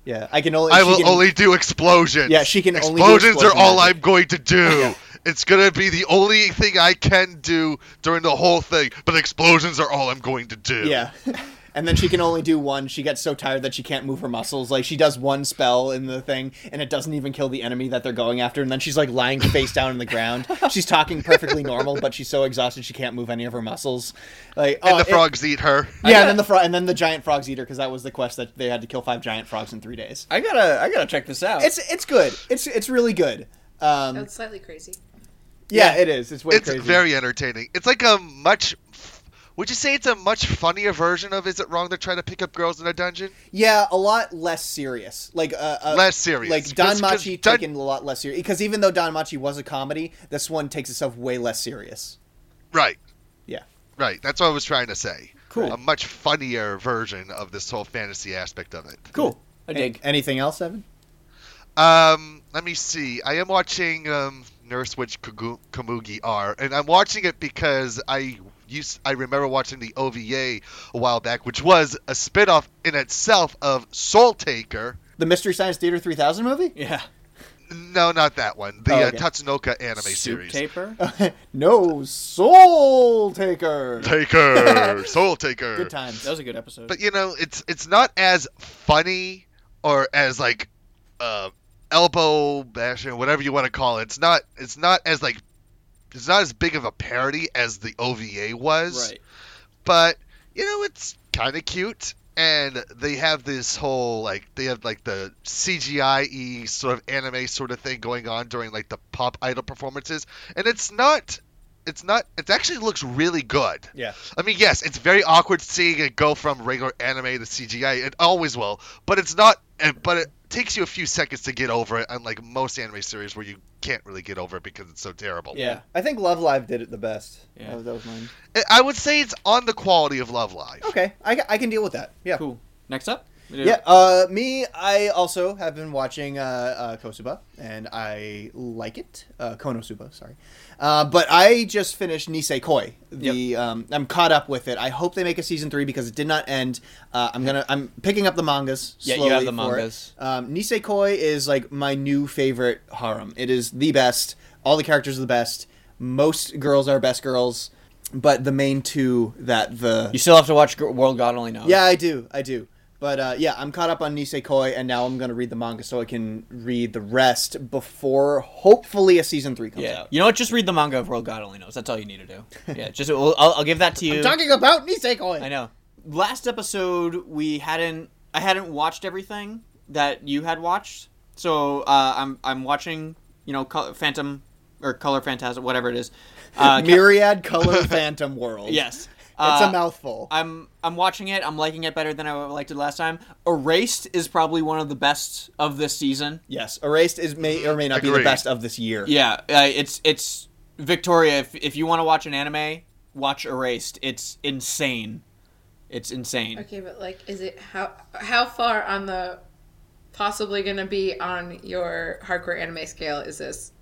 Speaker 1: Yeah. I can only.
Speaker 3: I will
Speaker 1: can-
Speaker 3: only do explosions.
Speaker 1: Yeah, she can only
Speaker 3: explosions are all. I'm going to do. It's gonna be the only thing I can do during the whole thing, but explosions are all I'm going to do.
Speaker 1: Yeah. And then she can only do one. She gets so tired that she can't move her muscles. Like she does one spell in the thing, and it doesn't even kill the enemy that they're going after. And then she's like lying face down in the ground. She's talking perfectly normal, but she's so exhausted she can't move any of her muscles. Like
Speaker 3: And
Speaker 1: oh,
Speaker 3: the
Speaker 1: it-
Speaker 3: frogs eat her.
Speaker 1: yeah, and then the fro- and then the giant frogs eater because that was the quest that they had to kill five giant frogs in three days.
Speaker 2: I gotta, I gotta check this out.
Speaker 1: It's it's good. It's it's really good. Um,
Speaker 4: That's slightly crazy.
Speaker 1: Yeah, it is. It's way
Speaker 3: It's
Speaker 1: crazy.
Speaker 3: very entertaining. It's like a much. Would you say it's a much funnier version of Is It Wrong to Try to Pick Up Girls in a Dungeon?
Speaker 1: Yeah, a lot less serious. Like uh, uh
Speaker 3: Less serious.
Speaker 1: Like
Speaker 3: 'Cause-
Speaker 1: Don
Speaker 3: 'cause
Speaker 1: Machi
Speaker 3: Don-
Speaker 1: taken a lot less serious because even though DanMachi was a comedy, this one takes itself way less serious.
Speaker 3: Right.
Speaker 1: Yeah.
Speaker 3: Right. That's what I was trying to say.
Speaker 1: Cool.
Speaker 3: A much funnier version of this whole fantasy aspect of it.
Speaker 1: Cool.
Speaker 2: I dig.
Speaker 1: Anything else, Evan?
Speaker 3: Um, let me see. I am watching um, Nurse Witch Komugi R. and I'm watching it because I used I remember watching the OVA a while back, which was a spin-off in itself of Soul Taker.
Speaker 1: The Mystery Science Theater 3000 movie?
Speaker 2: yeah.
Speaker 3: No, not that one. The
Speaker 1: Oh,
Speaker 3: uh,
Speaker 1: okay.
Speaker 3: Tatsunoko anime
Speaker 2: Soup
Speaker 3: series.
Speaker 2: taper.
Speaker 1: no, Soul Taker.
Speaker 3: Taker, Soul Taker.
Speaker 1: Good times.
Speaker 2: That was a good episode.
Speaker 3: But you know, it's it's not as funny or as like uh, elbow bashing, whatever you want to call it. It's not it's not as like it's not as big of a parody as the OVA was.
Speaker 2: right.
Speaker 3: But you know, it's kind of cute. And they have this whole like they have like the CGI sort of anime sort of thing going on during like the pop idol performances, and it's not, it's not, it actually looks really good.
Speaker 1: Yeah.
Speaker 3: I mean, yes, it's very awkward seeing it go from regular anime to CGI. It always will, but it's not. and- But it takes you a few seconds to get over it, unlike most anime series where you can't really get over it because it's so terrible.
Speaker 2: Yeah.
Speaker 1: I think Love Live did it the best.
Speaker 2: Yeah.
Speaker 1: That, was, that was mine.
Speaker 3: I- I would say it's on the quality of Love Live.
Speaker 1: Okay, I, I can deal with that. Yeah.
Speaker 2: Cool. Next up.
Speaker 1: Yeah, uh, me, I also have been watching uh, uh, Kosuba, and I like it. Uh, Konosuba, sorry. Uh, but I just finished Nisekoi. The um, I'm caught up with it. I hope they make a season three because it did not end. Uh, I'm gonna I'm picking up the mangas.
Speaker 2: Yeah, you
Speaker 1: slowly
Speaker 2: have the mangas.
Speaker 1: Um, Nisekoi is like my new favorite harem. It is the best. All the characters are the best. Most girls are best girls, but the main two that the
Speaker 2: You still have to watch World God Only Knows.
Speaker 1: yeah, I do, I do. But uh, yeah, I'm caught up on Nisekoi, and now I'm gonna read the manga so I can read the rest before hopefully a season three comes
Speaker 2: Yeah.
Speaker 1: out.
Speaker 2: You know what? Just read the manga of World God Only Knows. That's all you need to do. Yeah. Just I'll, I'll give that to you.
Speaker 1: I'm talking about Nisekoi.
Speaker 2: I know. Last episode we hadn't I hadn't watched everything that you had watched. So uh, I'm I'm watching, you know, Phantom or Color Phantasm, whatever it is. Uh,
Speaker 1: Myriad Color Phantom World.
Speaker 2: yes.
Speaker 1: It's
Speaker 2: Uh,
Speaker 1: a mouthful.
Speaker 2: I'm I'm watching it. I'm liking it better than I liked it last time. Erased is probably one of the best of this season.
Speaker 1: yes, Erased is may or may not be the best of this year.
Speaker 2: Yeah, uh, it's it's Victoria. If if you want to watch an anime, watch Erased. It's insane. It's insane.
Speaker 4: Okay, but like, is it how how far on the possibly gonna be on your hardcore anime scale is this?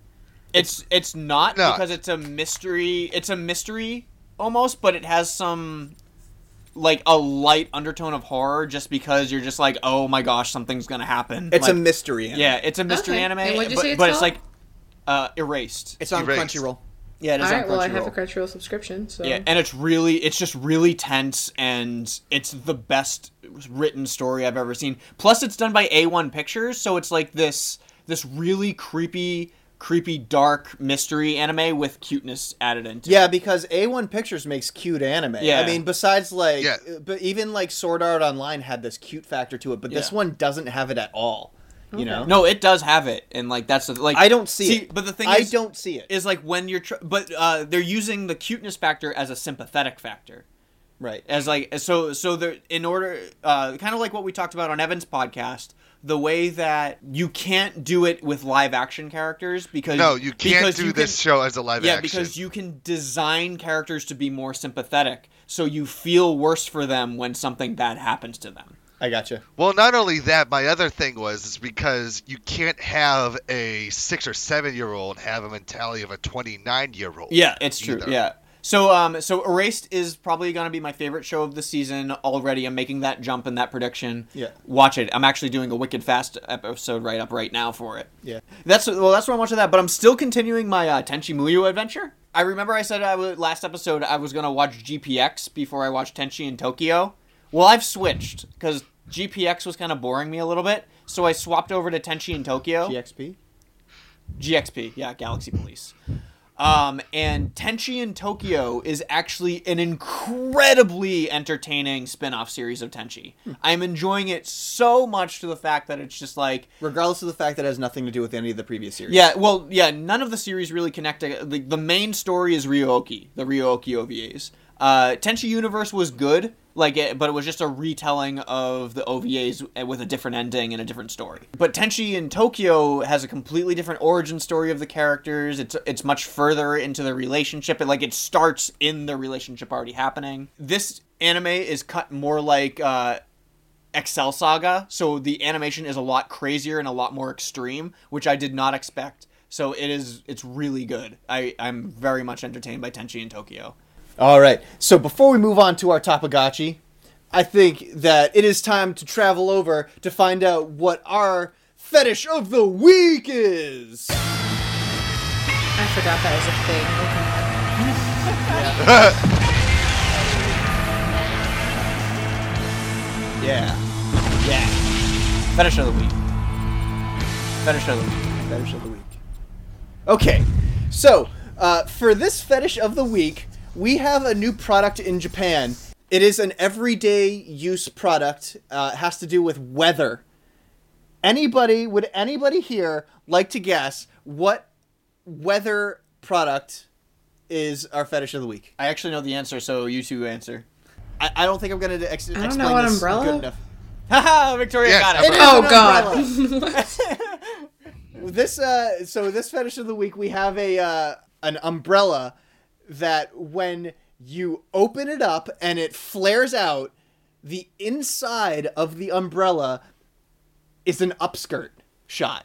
Speaker 2: It's it's not
Speaker 3: No.
Speaker 2: because it's a mystery. It's a mystery almost, but it has some like a light undertone of horror just because you're just like, oh my gosh, something's gonna happen.
Speaker 1: It's a mystery. Anime.
Speaker 2: yeah, it's a mystery
Speaker 4: Okay.
Speaker 2: anime,
Speaker 4: And what'd you
Speaker 2: but,
Speaker 4: say it's
Speaker 2: but it's like uh, erased.
Speaker 1: it's on
Speaker 3: Erased.
Speaker 1: Crunchyroll.
Speaker 2: yeah, it is
Speaker 4: All right,
Speaker 2: on
Speaker 4: well, I have a
Speaker 2: Crunchyroll.
Speaker 4: Crunchyroll subscription, so
Speaker 2: Yeah, and it's really, it's just really tense, and it's the best written story I've ever seen. Plus, it's done by A1 Pictures, so it's like this, this really creepy, creepy, dark mystery anime with cuteness added into.
Speaker 1: Yeah,
Speaker 2: it.
Speaker 1: because A1 Pictures makes cute anime.
Speaker 2: Yeah.
Speaker 1: I mean, besides like,
Speaker 3: Yeah.
Speaker 1: but even like Sword Art Online had this cute factor to it, but this
Speaker 2: Yeah.
Speaker 1: one doesn't have it at all. You know?
Speaker 2: No, it does have it, and like that's the, like
Speaker 1: I don't see, it.
Speaker 2: But the thing
Speaker 1: I
Speaker 2: is,
Speaker 1: don't see it.
Speaker 2: is like when you're, tr- but uh, they're using the cuteness factor as a sympathetic factor.
Speaker 1: right.
Speaker 2: as like so so there in order uh kind of like what we talked about on Evan's podcast the way that you can't do it with live action characters because
Speaker 3: No, you can't do
Speaker 2: you
Speaker 3: this
Speaker 2: can-
Speaker 3: show as a live action show.
Speaker 2: yeah
Speaker 3: action.
Speaker 2: because you can design characters to be more sympathetic so you feel worse for them when something bad happens to them
Speaker 1: I gotcha.
Speaker 3: Well, not only that, my other thing was is because you can't have a six or seven year old have a mentality of a twenty nine year old.
Speaker 2: Yeah, it's true.
Speaker 3: either.
Speaker 2: Yeah. So um so Erased is probably going to be my favorite show of the season already. I'm making that jump and that prediction.
Speaker 1: Yeah.
Speaker 2: Watch it. I'm actually doing a Wicked Fast episode right up right now for it.
Speaker 1: Yeah.
Speaker 2: That's well that's where I'm watching that, but I'm still continuing my uh, Tenchi Muyo adventure. I remember I said I would last episode I was going to watch GPX before I watched Tenchi in Tokyo. Well, I've switched cuz GPX was kind of boring me a little bit, so I swapped over to Tenchi in Tokyo.
Speaker 1: GXP.
Speaker 2: GXP, yeah, Galaxy Police. Um, and Tenchi in Tokyo is actually an incredibly entertaining spin-off series of Tenchi. I'm enjoying it so much to the fact that it's just like
Speaker 1: Regardless of the fact that it has nothing to do with any of the previous series.
Speaker 2: yeah, well, yeah, none of the series really connect. To, the, the main story is Ryo-Ohki, the Ryo-Ohki OVAs. Uh, Tenchi Universe was good, like, it, but it was just a retelling of the OVAs with a different ending and a different story. But Tenchi in Tokyo has a completely different origin story of the characters. It's it's much further into the relationship. It like it starts in the relationship already happening. This anime is cut more like. Uh, Excel Saga, so the animation is a lot crazier and a lot more extreme, which I did not expect. So it is it's really good. I I'm very much entertained by Tenchi in Tokyo.
Speaker 1: All right. So before we move on to our Tapagachi, I think that it is time to travel over to find out what our fetish of the week is.
Speaker 4: I forgot that was a thing.
Speaker 1: Yeah. Yeah.
Speaker 2: Fetish of the week. Fetish of the week.
Speaker 1: Fetish of the week. Okay. So, uh, for this fetish of the week, we have a new product in Japan. It is an everyday use product. Uh, it has to do with weather. Anybody, would anybody here like to guess what weather product is our fetish of the week?
Speaker 2: I actually know the answer, so you two answer.
Speaker 1: I, I don't think I'm going to ex-
Speaker 4: don't
Speaker 1: explain
Speaker 4: know what
Speaker 1: this
Speaker 4: umbrella?
Speaker 1: good enough.
Speaker 2: Haha, Victoria
Speaker 3: Yes,
Speaker 2: got it.
Speaker 3: It is
Speaker 4: Oh
Speaker 1: an
Speaker 4: god.
Speaker 1: This uh so this fetish of the week we have a uh an umbrella that when you open it up and it flares out, the inside of the umbrella is an upskirt shot.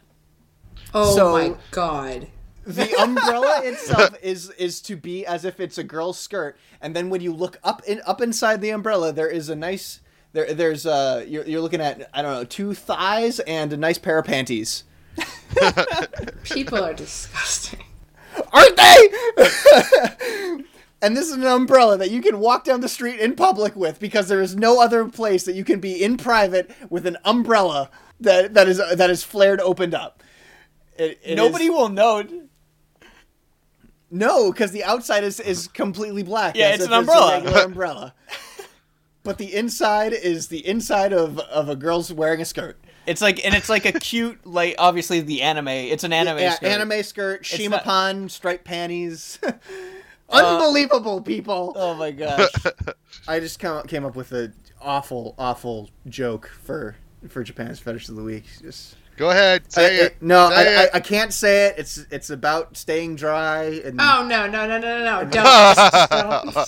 Speaker 4: oh
Speaker 1: So-
Speaker 4: my god.
Speaker 1: The umbrella itself is is to be as if it's a girl's skirt, and then when you look up in up inside the umbrella, there is a nice there there's uh you're you're looking at I don't know two thighs and a nice pair of panties.
Speaker 4: People are disgusting.
Speaker 1: Aren't they? and this is an umbrella that you can walk down the street in public with because there is no other place that you can be in private with an umbrella that that is that is flared opened up. It, it
Speaker 2: Nobody
Speaker 1: is-
Speaker 2: will know.
Speaker 1: no, because the outside is is completely black.
Speaker 2: Yeah, it's an umbrella.
Speaker 1: regular umbrella. But the inside is the inside of, of a girl's wearing a skirt.
Speaker 2: It's like and it's like a cute like obviously the anime. It's an anime.
Speaker 1: yeah,
Speaker 2: skirt.
Speaker 1: anime skirt, Shima
Speaker 2: not-
Speaker 1: striped panties. Uh, Unbelievable, people.
Speaker 2: Oh my gosh.
Speaker 1: I just came up, came up with an awful, awful joke for for Japan's fetish of the week. Just
Speaker 3: Go ahead, say
Speaker 1: I-
Speaker 3: it.
Speaker 1: no,
Speaker 3: Say
Speaker 1: I, I,
Speaker 3: it.
Speaker 1: I can't say it. It's it's about staying dry and
Speaker 4: Oh no no no no no no! Don't.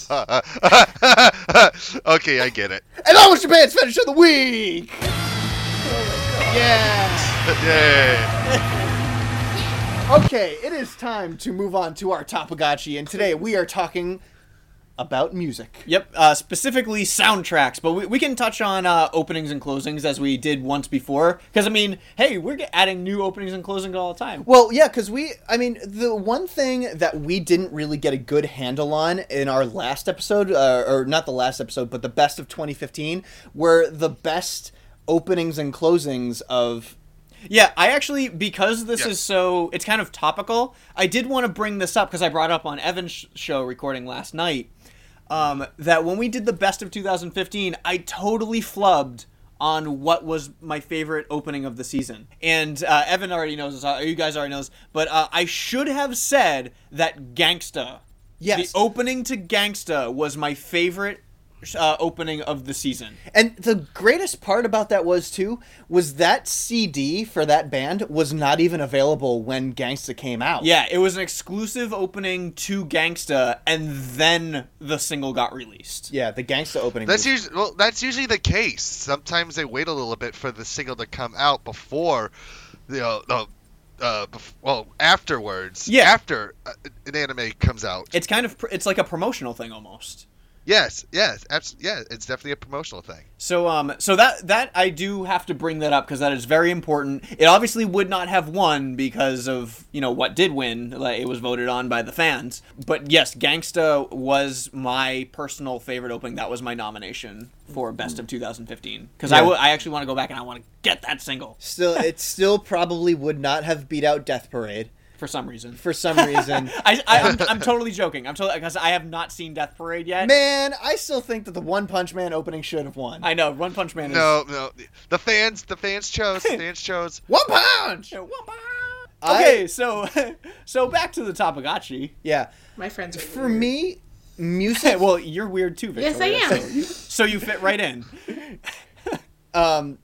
Speaker 4: Don't.
Speaker 3: okay, I get it.
Speaker 1: and that was Japan's fetish of the week. Yeah.
Speaker 3: Yay.
Speaker 1: Okay, it is time to move on to our Topagachi, and today we are talking about music.
Speaker 2: Yep, uh, specifically soundtracks, but we, we can touch on uh, openings and closings as we did once before. Because I mean, hey, we're adding new openings and closings all the time.
Speaker 1: Well, yeah, because we, I mean, the one thing that we didn't really get a good handle on in our last episode, uh, or not the last episode, but the best of 2015, were the best openings and closings of.
Speaker 2: Yeah, I actually because this is so it's kind of topical. I did want to bring this up because I brought up on Evan's sh- show recording last night um, that when we did the best of 2015, I totally flubbed on what was my favorite opening of the season. And uh, Evan already knows this. uh, You guys already knows, but uh, I should have said that Gangsta.
Speaker 1: Yes.
Speaker 2: The opening to Gangsta was my favorite uh, opening of the season.
Speaker 1: And the greatest part about that was, too, was that CD for that band was not even available when Gangsta came out.
Speaker 2: Yeah, it was an exclusive opening to Gangsta, and then the single got released.
Speaker 1: Yeah, the Gangsta opening.
Speaker 3: That's
Speaker 1: was-
Speaker 3: usually well. That's usually the case. Sometimes they wait a little bit for the single to come out before, you know, uh, uh, bef- well, afterwards.
Speaker 2: Yeah.
Speaker 3: After uh, an anime comes out.
Speaker 2: It's kind of pr- it's like a promotional thing almost.
Speaker 3: Yes. Yes. Abs- yeah. It's definitely a promotional thing.
Speaker 2: So um so that that I do have to bring that up because that is very important. It obviously would not have won because of, you know, what did win. Like it was voted on by the fans. But yes, Gangsta was my personal favorite opening. That was my nomination for best of 2015 because I
Speaker 1: Yeah.
Speaker 2: w- I actually want to go back and I want to get that single
Speaker 1: Still, it still probably would not have beat out Death Parade
Speaker 2: for some reason.
Speaker 1: for some reason.
Speaker 2: I, I I'm, I'm totally joking. I'm totally because I have not seen Death Parade yet.
Speaker 1: Man, I still think that the One Punch Man opening should have won.
Speaker 2: I know One Punch Man is
Speaker 3: No. No. The fans. The fans chose. The fans chose.
Speaker 1: One Punch.
Speaker 2: Okay, so so back to the Topagachi.
Speaker 1: Yeah,
Speaker 4: My friends are
Speaker 1: for
Speaker 4: weird.
Speaker 1: me, music.
Speaker 2: well, you're weird too,
Speaker 4: Yes, I am.
Speaker 2: So you, so you fit right in.
Speaker 1: um,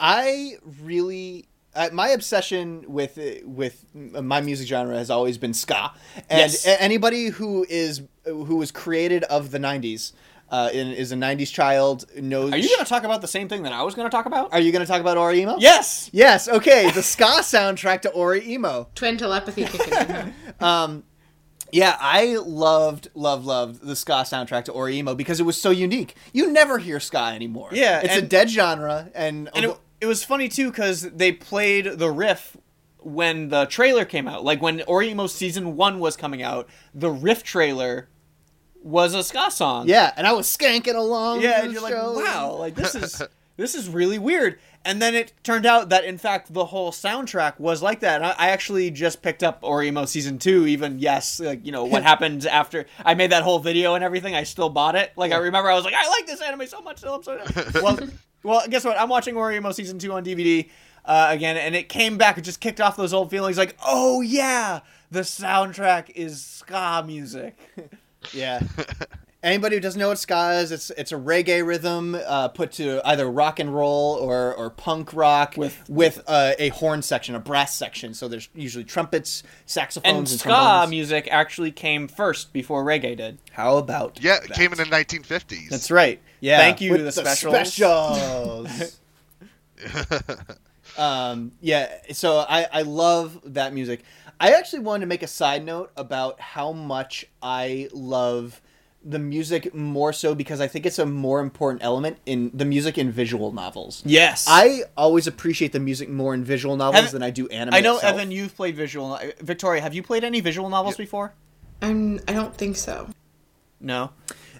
Speaker 1: I really. Uh, my obsession with with my music genre has always been ska, and
Speaker 2: Yes.
Speaker 1: a- anybody who is who was created of the '90s uh, and is a '90s child knows.
Speaker 2: Are you going to talk about the same thing that I was going to talk about?
Speaker 1: Are you going to talk about OreImo?
Speaker 2: yes.
Speaker 1: Yes. Okay. The ska soundtrack to OreImo.
Speaker 4: twin telepathy kicking in. huh?
Speaker 1: Yeah, I loved, loved, loved the ska soundtrack to OreImo because it was so unique. You never hear ska anymore.
Speaker 2: Yeah,
Speaker 1: it's a dead genre, and,
Speaker 2: And it, it was funny too because they played the riff when the trailer came out. Like when OreImo season one was coming out, the riff trailer was a ska song.
Speaker 1: yeah, and I was skanking along.
Speaker 2: Yeah, and you're like, wow, like this is this is really weird. And then it turned out that in fact the whole soundtrack was like that. And I, I actually just picked up OreImo season two. Even yes, like you know what happened after I made that whole video and everything. I still bought it. Like I remember I was like, I like this anime so much. So I'm so well. Well, guess what? I'm watching OreImo season two on DVD. Uh, again, and it came back. It just kicked off those old feelings. Like, oh yeah, the soundtrack is ska music.
Speaker 1: Yeah. Anybody who doesn't know what ska is, it's it's a reggae rhythm uh, put to either rock and roll or, or punk rock
Speaker 2: With-
Speaker 1: with uh, a horn section, a brass section. So there's usually trumpets, saxophones,
Speaker 2: And
Speaker 1: and,
Speaker 2: ska
Speaker 1: trombones.
Speaker 2: music actually came first before reggae did.
Speaker 1: How about
Speaker 3: Yeah, it
Speaker 1: that?
Speaker 3: came in the 1950s.
Speaker 2: That's right.
Speaker 1: Yeah,
Speaker 2: Thank you,
Speaker 1: with
Speaker 2: the,
Speaker 1: the
Speaker 2: specials.
Speaker 1: specials. um, yeah, so I, I love that music. I actually wanted to make a side note about how much I love the music more so because I think it's a more important element in the music in visual novels.
Speaker 2: Yes.
Speaker 1: I always appreciate the music more in visual novels
Speaker 2: Have-
Speaker 1: than I do anime.
Speaker 2: I know,
Speaker 1: itself.
Speaker 2: Evan, you've played visual. Victoria, have you played any visual novels before?
Speaker 4: I'm. I don't think so.
Speaker 2: No.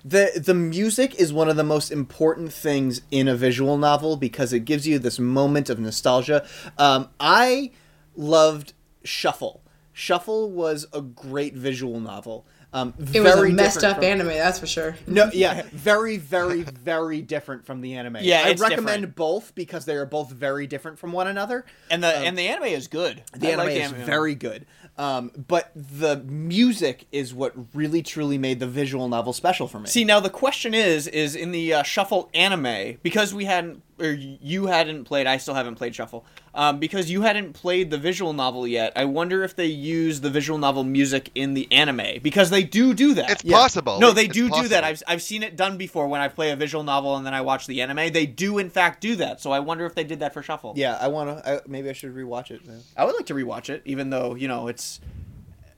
Speaker 1: the the music is one of the most important things in a visual novel because it gives you this moment of nostalgia. Um, I loved Shuffle. Shuffle was a great visual novel. Um,
Speaker 4: It was a messed up
Speaker 1: from-
Speaker 4: anime, that's for sure.
Speaker 1: No, yeah, very, very, very different from the anime.
Speaker 2: Yeah,
Speaker 1: I
Speaker 2: it's
Speaker 1: recommend
Speaker 2: different.
Speaker 1: both because they are both very different from one another.
Speaker 2: And the and the anime is good.
Speaker 1: The
Speaker 2: I
Speaker 1: anime
Speaker 2: like
Speaker 1: is very good, um, but the music is what really, truly made the visual novel special for me.
Speaker 2: See, now the question is, is in the uh, Shuffle anime because we hadn't, or you hadn't played. I still haven't played Shuffle. Um, because you hadn't played the visual novel yet. I wonder if they use the visual novel music in the anime because they do do that.
Speaker 3: It's possible.
Speaker 2: No, they
Speaker 3: It's
Speaker 2: do do that. I've I've seen it done before when I play a visual novel and then I watch the anime. They do in fact do that. So I wonder if they did that for Shuffle.
Speaker 1: yeah, I want to. Maybe I should rewatch it.
Speaker 2: I would like to rewatch it, even though you know it's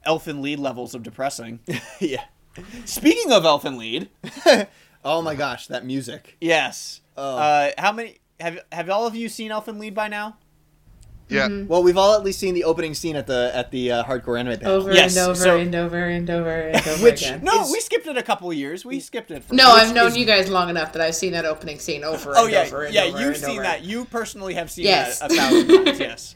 Speaker 2: Elfen Lied levels of depressing.
Speaker 1: yeah.
Speaker 2: Speaking of Elfen Lied,
Speaker 1: Oh my gosh, that music.
Speaker 2: yes.
Speaker 1: Oh.
Speaker 2: Uh, how many have have all of you seen Elfen Lied by now?
Speaker 3: Yeah.
Speaker 1: Well, we've all at least seen the opening scene at the at the uh, hardcore anime panel.
Speaker 4: Over
Speaker 2: Yes,
Speaker 4: and over
Speaker 2: so-
Speaker 4: and over and over and over
Speaker 1: Which-
Speaker 4: again.
Speaker 2: No,
Speaker 1: Is-
Speaker 2: we skipped it a couple of years. We skipped it. For
Speaker 4: No, I've known
Speaker 2: is-
Speaker 4: you guys long enough that I've seen that opening scene over
Speaker 2: Oh
Speaker 4: and
Speaker 2: yeah,
Speaker 4: over and
Speaker 2: yeah.
Speaker 4: over
Speaker 2: You've
Speaker 4: and
Speaker 2: seen
Speaker 4: over.
Speaker 2: that. You personally have seen
Speaker 4: Yes.
Speaker 2: that a thousand times. Yes.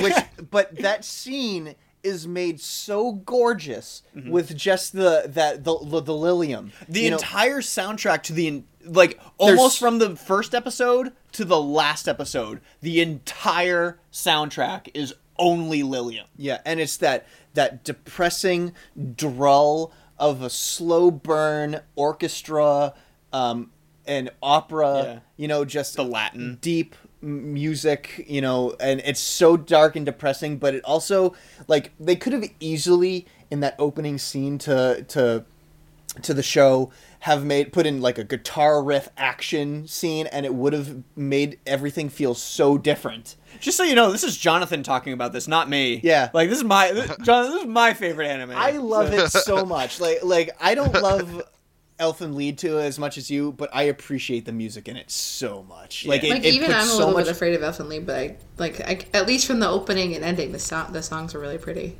Speaker 1: Which, but that scene is made so gorgeous with just the that the the, the Lilium.
Speaker 2: The
Speaker 1: You know,
Speaker 2: entire soundtrack to the en- like almost
Speaker 1: There's-
Speaker 2: from the first episode to the last episode, the entire soundtrack is only Lilium.
Speaker 1: yeah, and it's that that depressing drull of a slow burn orchestra, um, and opera.
Speaker 2: Yeah.
Speaker 1: You know, just
Speaker 2: The Latin.
Speaker 1: deep music. You know, and it's so dark and depressing, but it also like they could have easily in that opening scene to to to the show have made put in like a guitar riff action scene and it would have made everything feel so different
Speaker 2: Just so you know, this is Jonathan talking about this, not me.
Speaker 1: Yeah.
Speaker 2: Like this is my this, Jonathan. This is my favorite anime.
Speaker 1: i love it so much like like i don't love Elfen Lied to as much as you but i appreciate the music in it so much like, it,
Speaker 4: Like
Speaker 1: it
Speaker 4: even
Speaker 1: puts
Speaker 4: I'm a
Speaker 1: so
Speaker 4: little
Speaker 1: much
Speaker 4: bit afraid of Elfen Lied but I like I, at least from the opening and ending, the song the songs are really pretty.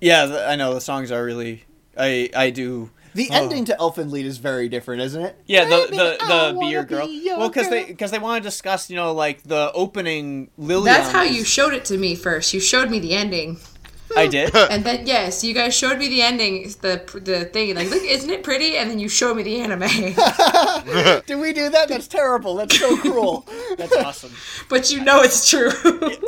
Speaker 2: yeah, the, I know the songs are really. I I do.
Speaker 1: The
Speaker 2: Oh.
Speaker 1: ending to Elfen Lied is very different isn't it
Speaker 2: Yeah, the
Speaker 1: Baby,
Speaker 2: the the beer girl.
Speaker 1: be
Speaker 2: well, because they because they want to discuss, you know, like the opening Lily.
Speaker 4: That's how you showed it to me first. You showed me the ending,
Speaker 2: I did.
Speaker 4: and then yes, you guys showed me the ending, the the thing, like look, isn't it pretty? And then you showed me the anime,
Speaker 1: did we do that that's terrible that's so cruel
Speaker 2: That's awesome.
Speaker 4: but you know it's true.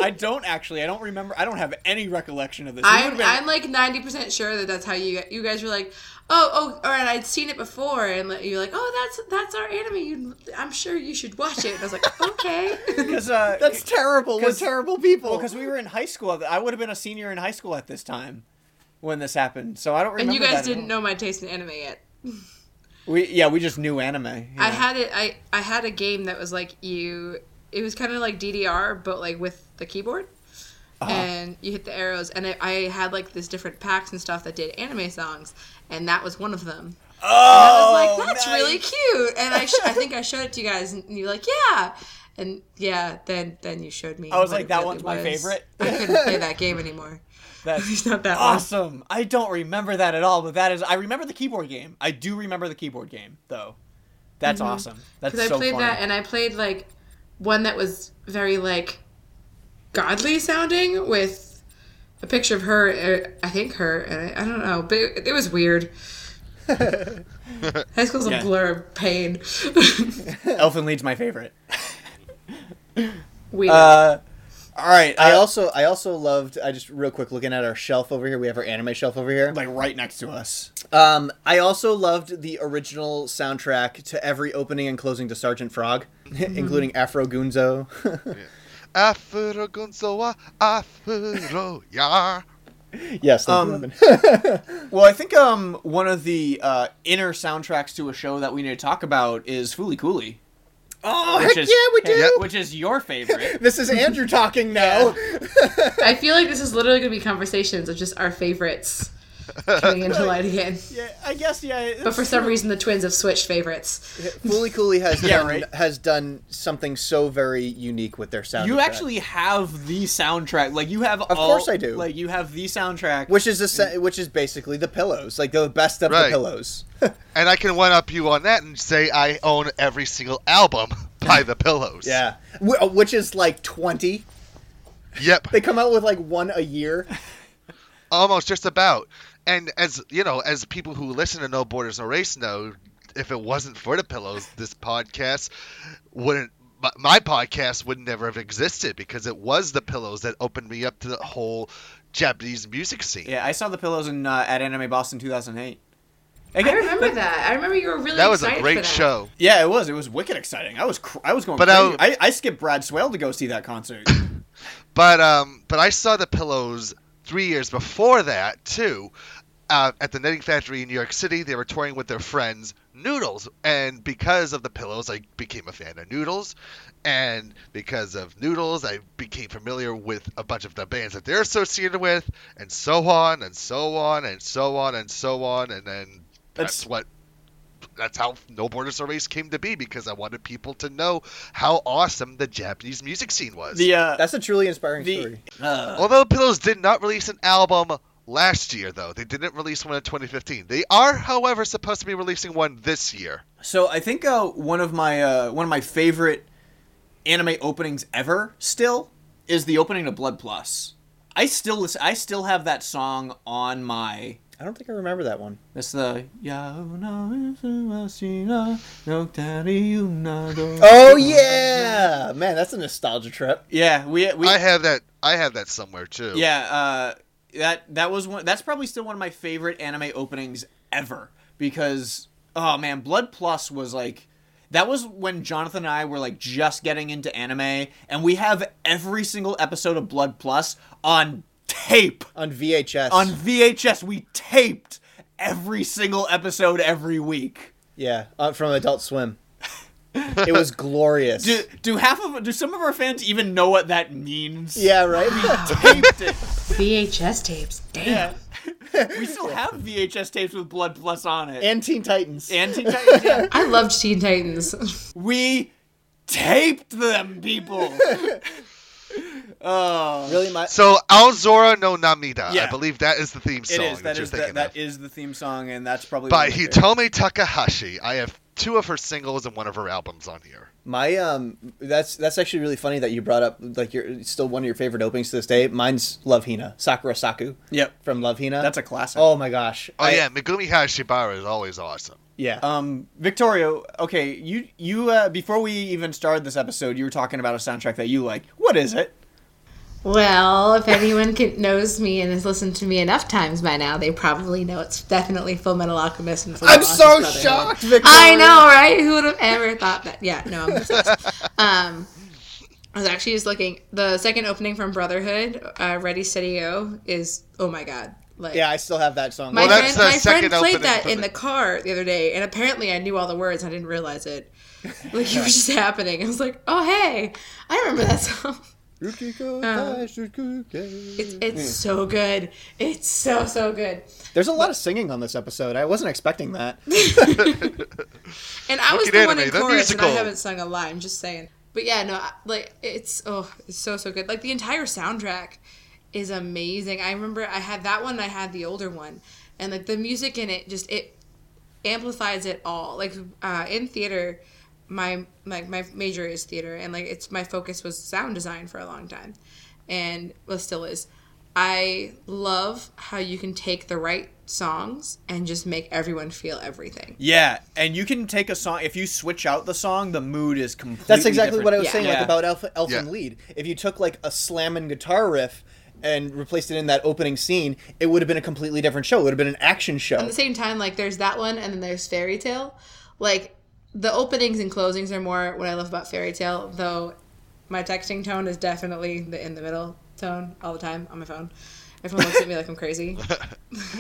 Speaker 2: I don't actually. I don't remember. I don't have any recollection of this.
Speaker 4: I'm,
Speaker 2: been-
Speaker 4: I'm like 90% sure that that's how you you guys were like, oh, oh, all right, I'd seen it before, and you're like, oh, that's that's our anime. You, I'm sure you should watch it. And I was like, okay.
Speaker 2: Because uh,
Speaker 1: that's terrible we're
Speaker 2: 'Cause-
Speaker 1: terrible people
Speaker 2: because we were in high school. I would have been a senior in high school at this time when this happened. So I don't remember.
Speaker 4: and you guys
Speaker 2: that
Speaker 4: didn't
Speaker 2: all.
Speaker 4: know my taste in anime yet.
Speaker 2: We yeah, we just knew anime.
Speaker 4: I had it. I I had a game that was like you. It was kind of like DDR, but like with the keyboard.
Speaker 2: Uh-huh.
Speaker 4: And you hit the arrows, and I, I had like this different packs and stuff that did anime songs, and that was one of them.
Speaker 2: Oh,
Speaker 4: I was like, that's really cute. And I, sh- I think I showed it to you guys, and you're like, yeah. And yeah, then then you showed me.
Speaker 2: I was like, that
Speaker 4: really
Speaker 2: one's my favorite.
Speaker 4: I couldn't play that game anymore.
Speaker 2: That's
Speaker 4: not that one.
Speaker 2: awesome. I don't remember that at all, but that is. I remember the keyboard game. I do remember the keyboard game though. That's awesome. That's
Speaker 4: Because
Speaker 2: so
Speaker 4: I played
Speaker 2: funny.
Speaker 4: that, and I played like one that was very like godly sounding with a picture of her. uh, I think her, and I, I don't know, but it, it was weird. High school's
Speaker 2: Yeah.
Speaker 4: a blur of pain.
Speaker 2: Elfen Lied's my favorite.
Speaker 4: Weird.
Speaker 2: Uh, all right.
Speaker 1: I
Speaker 2: uh,
Speaker 1: also I also loved I just real quick looking at our shelf over here we have our anime shelf over here
Speaker 2: like right next to us.
Speaker 1: Um, I also loved the original soundtrack to every opening and closing to Sergeant Frog, including Afro Gunzo.
Speaker 3: Afro Gunzo Afro ya.
Speaker 1: yes, thank
Speaker 2: Um. Well, I think um one of the uh, inner soundtracks to a show that we need to talk about is Fooly Cooley.
Speaker 1: oh,
Speaker 2: Which
Speaker 1: heck
Speaker 2: is,
Speaker 1: yeah, we do.
Speaker 3: Yep.
Speaker 2: Which is your favorite.
Speaker 1: This is Andrew talking now.
Speaker 4: I feel like this is literally gonna be conversations of just our favorites. Coming into light again.
Speaker 1: Yeah, I guess yeah.
Speaker 4: But for some reason, the twins have switched favorites.
Speaker 1: Fooly Cooley has
Speaker 2: Yeah,
Speaker 1: done,
Speaker 2: right.
Speaker 1: has done something so very unique with their sound.
Speaker 2: You actually have the soundtrack. Like you have. Of
Speaker 1: course I do.
Speaker 2: Like you have the soundtrack.
Speaker 1: which is a, se- which is basically the pillows, like the best of
Speaker 3: Right.
Speaker 1: the pillows.
Speaker 3: And I can one up you on that and say I own every single album by the Pillows.
Speaker 1: yeah, which is like twenty.
Speaker 3: Yep.
Speaker 1: They come out with like one a year.
Speaker 3: Almost just about. And as you know, as people who listen to No Borders No Race know, if it wasn't for the pillows, this podcast wouldn't. My, my podcast would never have existed because it was the pillows that opened me up to the whole Japanese music scene.
Speaker 2: yeah, I saw the pillows in uh, at Anime Boston 2008.
Speaker 4: I remember that. I remember you were really
Speaker 3: that was a
Speaker 4: excited for
Speaker 3: great show.
Speaker 2: Yeah, it was. It was wicked exciting. I was cr- I was going
Speaker 3: But
Speaker 2: crazy.
Speaker 3: I-
Speaker 2: I, I skipped Brad Swaile to go see that concert.
Speaker 3: But um, but I saw the pillows three years before that too, uh, at the Knitting Factory in New York City. They were touring with their friends Noodles, and because of the pillows, I became a fan of Noodles, and because of Noodles, I became familiar with a bunch of the bands that they're associated with, and so on and so on and so on and so on, and then that's,
Speaker 2: That's-
Speaker 3: what. That's how No Borders No Race came to be because I wanted people to know how awesome the Japanese music scene was.
Speaker 2: the uh,
Speaker 1: That's a truly inspiring
Speaker 2: the
Speaker 1: story.
Speaker 3: Although Pillows did not release an album last year, though, they didn't release one in 2015. They are, however, supposed to be releasing one this year.
Speaker 2: So I think uh, one of my uh, one of my favorite anime openings ever still is the opening to Blood Plus. I still listen, I still have that song on my
Speaker 1: I don't think I remember that one.
Speaker 2: that's the Oh
Speaker 1: Oh yeah, man, that's a nostalgia trip.
Speaker 2: Yeah, we we
Speaker 3: I have that. I have that somewhere too.
Speaker 2: Yeah, uh, that that was one. That's probably still one of my favorite anime openings ever because oh man, Blood Plus was like that was when Jonathan and I were like just getting into anime, and we have every single episode of Blood Plus on tape
Speaker 1: on VHS.
Speaker 2: on VHS. We taped every single episode every week.
Speaker 1: yeah, uh, from Adult Swim. it was glorious.
Speaker 2: Do, do half of do some of our fans even know what that means?
Speaker 1: yeah, right.
Speaker 2: We taped it.
Speaker 4: VHS tapes. Damn.
Speaker 2: We still have VHS tapes with Blood Plus on it.
Speaker 1: and Teen Titans.
Speaker 2: And Teen Titans, yeah.
Speaker 4: I loved Teen Titans.
Speaker 2: We taped them, people. Oh,
Speaker 1: really, my
Speaker 3: So Aozora no Namida,
Speaker 2: Yeah.
Speaker 3: I believe that is the theme song
Speaker 2: is.
Speaker 3: that,
Speaker 2: That
Speaker 3: you're
Speaker 2: is
Speaker 3: thinking
Speaker 2: that,
Speaker 3: of.
Speaker 2: that is the theme song, and that's probably
Speaker 3: By
Speaker 2: one
Speaker 3: Hitomi Takahashi. I have two of her singles and one of her albums on here.
Speaker 1: my um, that's that's actually really funny that you brought up like you're still one of your favorite openings to this day. Mine's Love Hina, Sakura Saku
Speaker 2: Yep.
Speaker 1: from Love Hina.
Speaker 2: That's a classic.
Speaker 1: Oh my gosh.
Speaker 3: Oh
Speaker 1: I-
Speaker 3: yeah, Megumi Hayashibara is always awesome.
Speaker 1: yeah.
Speaker 2: Um, Victoria, okay, you you uh, before we even started this episode, you were talking about a soundtrack that you like. What is it?
Speaker 4: Well, if anyone can, knows me and has listened to me enough times by now, they probably know it's definitely Full Metal Alchemist and Full
Speaker 1: I'm
Speaker 4: Metal
Speaker 1: so
Speaker 4: Alchemist Brotherhood.
Speaker 1: shocked, Victoria.
Speaker 4: I know, right? Who would have ever thought that? Yeah, no, I'm obsessed. um, I was actually just looking. The second opening from Brotherhood, uh, Ready Steady Go, is oh my god. Like,
Speaker 1: yeah, I still have that song.
Speaker 4: My
Speaker 3: Well, that's
Speaker 4: friend,
Speaker 3: the
Speaker 4: my friend played that in
Speaker 3: the-
Speaker 4: the car the other day, and apparently I knew all the words. I didn't realize it. Like it was just happening. I was like, "Oh hey, I remember that song." It's it's so good. It's so so good.
Speaker 1: There's a lot of singing on this episode. I wasn't expecting that.
Speaker 4: And I was
Speaker 3: Wicked
Speaker 4: the one in chorus, and I haven't sung a line. Just saying. But yeah, no, like it's oh, it's so so good. Like the entire soundtrack is amazing. I remember I had that one. and I had the older one, and like the music in it just it amplifies it all. Like uh, in theater, my like my major is theater, and like it's my focus was sound design for a long time, and well still is. I love how you can take the right songs and just make everyone feel everything.
Speaker 2: Yeah, and you can take a song if you switch out the song, the mood is completely.
Speaker 1: That's exactly
Speaker 2: different.
Speaker 1: what I was
Speaker 4: Yeah.
Speaker 1: saying, like about Elf, Elfen
Speaker 3: Yeah.
Speaker 1: Lead. If you took like a slamming guitar riff and replaced it in that opening scene, it would have been a completely different show. It would have been an action show.
Speaker 4: At the same time, like there's that one, and then there's Fairy Tale. Like the openings and closings are more what I love about Fairy Tale, though. My texting tone is definitely the in the middle tone all the time on my phone. Everyone looks at me like I'm crazy.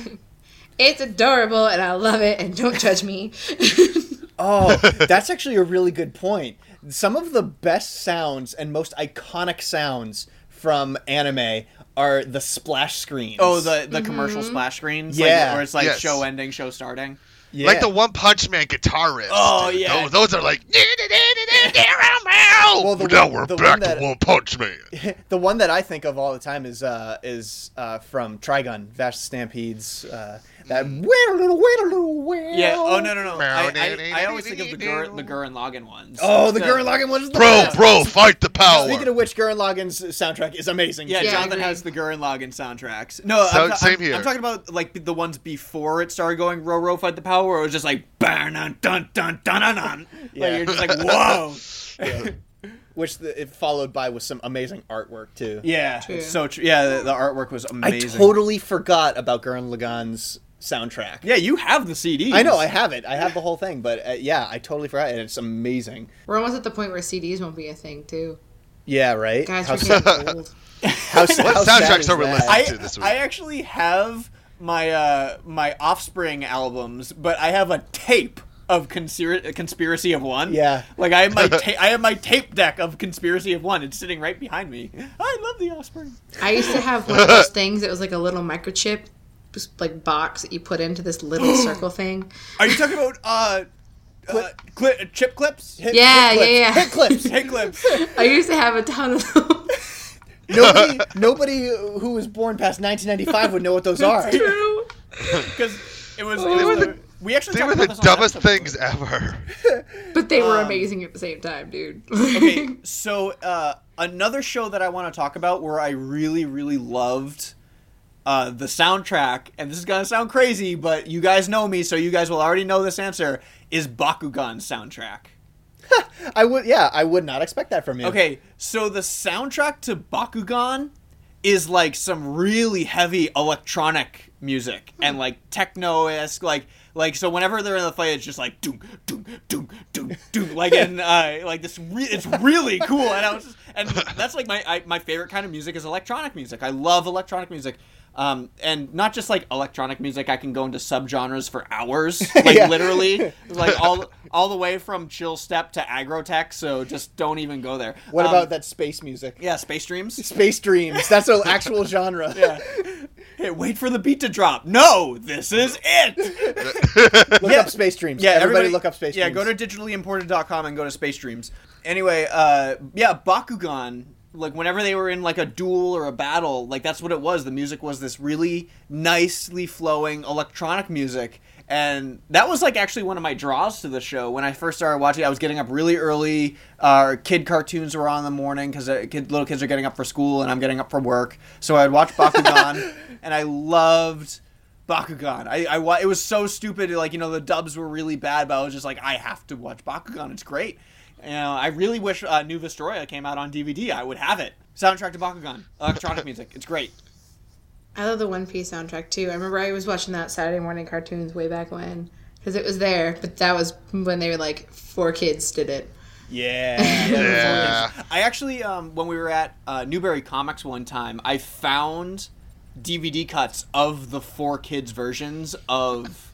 Speaker 4: it's adorable, and I love it, and don't judge me.
Speaker 1: Oh, that's actually a really good point. Some of the best sounds and most iconic sounds from anime are the splash screens.
Speaker 2: Oh, the the commercial mm-hmm. splash screens.
Speaker 1: Yeah.
Speaker 2: like, where it's like
Speaker 3: Yes.
Speaker 2: show ending, show starting.
Speaker 1: Yeah.
Speaker 3: Like the One Punch Man guitar riffs.
Speaker 2: Oh,
Speaker 3: dude.
Speaker 2: yeah.
Speaker 3: Those, those are like.
Speaker 1: Well, the
Speaker 3: now
Speaker 1: one-
Speaker 3: we're
Speaker 1: the
Speaker 3: back
Speaker 1: one that-
Speaker 3: to One Punch Man.
Speaker 1: the one that I think of all the time is uh, is uh, from Trigun, Vash Stampede's. Uh, that wait little, wait little, wait.
Speaker 2: Yeah. Oh no no no. I, I, I always think of the Gur the Gurren Lagann ones.
Speaker 1: Oh, the Gurren Lagann ones. the
Speaker 3: Bro,
Speaker 1: best.
Speaker 3: bro, fight the power.
Speaker 1: Speaking of which, Gurren Lagann's soundtrack is amazing.
Speaker 2: Yeah,
Speaker 1: too.
Speaker 4: I
Speaker 2: Jonathan has the Gurren Lagann soundtracks. No,
Speaker 3: So-
Speaker 2: I'm,
Speaker 3: same
Speaker 2: I'm-
Speaker 3: here.
Speaker 2: I'm talking about like the ones before it started going row row fight the power, where it was just like dun dun dun dun dun dun dun.
Speaker 1: Yeah.
Speaker 2: Like you're just like whoa.
Speaker 1: which the, it followed by with some amazing artwork too.
Speaker 2: Yeah,
Speaker 4: True.
Speaker 2: it's so true. Yeah, the, the artwork was amazing.
Speaker 1: I
Speaker 2: amazing.
Speaker 1: totally forgot about Gurren Lagann's soundtrack.
Speaker 2: Yeah, you have the CD.
Speaker 1: I know, I have it. I have the whole thing, but uh, yeah, I totally forgot, and it's amazing.
Speaker 4: We're almost at the point where CDs won't be a thing too.
Speaker 1: Yeah, right.
Speaker 4: Guys,
Speaker 1: how,
Speaker 4: we're getting old.
Speaker 1: how,
Speaker 3: What
Speaker 1: how sad
Speaker 3: soundtracks
Speaker 1: is
Speaker 3: are we listening
Speaker 2: I,
Speaker 3: to this week?
Speaker 2: I actually have my uh my Offspring albums, but I have a tape of Conspir- Conspiracy of One.
Speaker 1: Yeah.
Speaker 2: like I have my ta- I have my tape deck of Conspiracy of One. It's sitting right behind me. I love the Offspring.
Speaker 4: I used to have one of those things It was like a little microchip, just like box that you put into this little circle thing.
Speaker 2: Are you talking about uh, uh cli- chip clips?
Speaker 1: Hit-
Speaker 4: Yeah,
Speaker 1: hit
Speaker 4: yeah,
Speaker 1: clips.
Speaker 4: yeah.
Speaker 1: Hit clips.
Speaker 2: Hit clips.
Speaker 4: I used to have a ton of those.
Speaker 1: nobody, nobody who was born past 1995 would know what those are.
Speaker 4: True.
Speaker 2: Because it was, it was the, we actually
Speaker 3: They
Speaker 2: talked
Speaker 3: were
Speaker 2: about
Speaker 3: the
Speaker 2: this
Speaker 3: dumbest
Speaker 2: last episode.
Speaker 3: things ever.
Speaker 4: But they were amazing at the same time, dude.
Speaker 2: okay, so uh, another show that I want to talk about where I really, really loved uh, the soundtrack, and this is gonna sound crazy, but you guys know me, so you guys will already know this answer. Is Bakugan's soundtrack?
Speaker 1: I would, yeah, I would not expect that from you.
Speaker 2: Okay, so the soundtrack to Bakugan is like some really heavy electronic music and like techno esque, like like so. Whenever they're in the fight, it's just like doom doom doom doom doom, like and uh, like this. Re- it's really cool, and I was just, and that's like my I, my favorite kind of music is electronic music. I love electronic music. Um, and not just like electronic music, I can go into subgenres for hours, like
Speaker 1: Yeah.
Speaker 2: literally, like all all the way from chill step to aggro tech. So just don't even go there.
Speaker 1: What
Speaker 2: Um,
Speaker 1: about that space music?
Speaker 2: Yeah, space dreams.
Speaker 1: Space dreams. That's an actual genre.
Speaker 2: Yeah. Hey, wait for the beat to drop. No, this is it.
Speaker 1: Look
Speaker 2: Yeah.
Speaker 1: up space dreams.
Speaker 2: Yeah,
Speaker 1: everybody,
Speaker 2: everybody
Speaker 1: look up space Dreams.
Speaker 2: Yeah,
Speaker 1: dreams.
Speaker 2: go to digitallyimported.com and go to Space Dreams. Anyway, uh, yeah, Bakugan. Like whenever they were in like a duel or a battle, like that's what it was. The music was this really nicely flowing electronic music, and that was like actually one of my draws to the show. When I first started watching, I was getting up really early. Uh, kid cartoons were on in the morning because kid, little kids are getting up for school, and I'm getting up for work. So I'd watch Bakugan, and I loved. Bakugan. I, I it was so stupid. Like you know, the dubs were really bad, but I was just like, I have to watch Bakugan. It's great. You know, I really wish uh, New Vestroia came out on DVD. I would have it. Soundtrack to Bakugan, electronic music. It's great.
Speaker 4: I love the One Piece soundtrack too. I remember I was watching that Saturday morning cartoons way back when because it was there, but that was when they were like four kids did it.
Speaker 2: Yeah.
Speaker 3: Yeah.
Speaker 2: I actually, um, when we were at uh, Newbury Comics one time, I found DVD cuts of the four kids versions of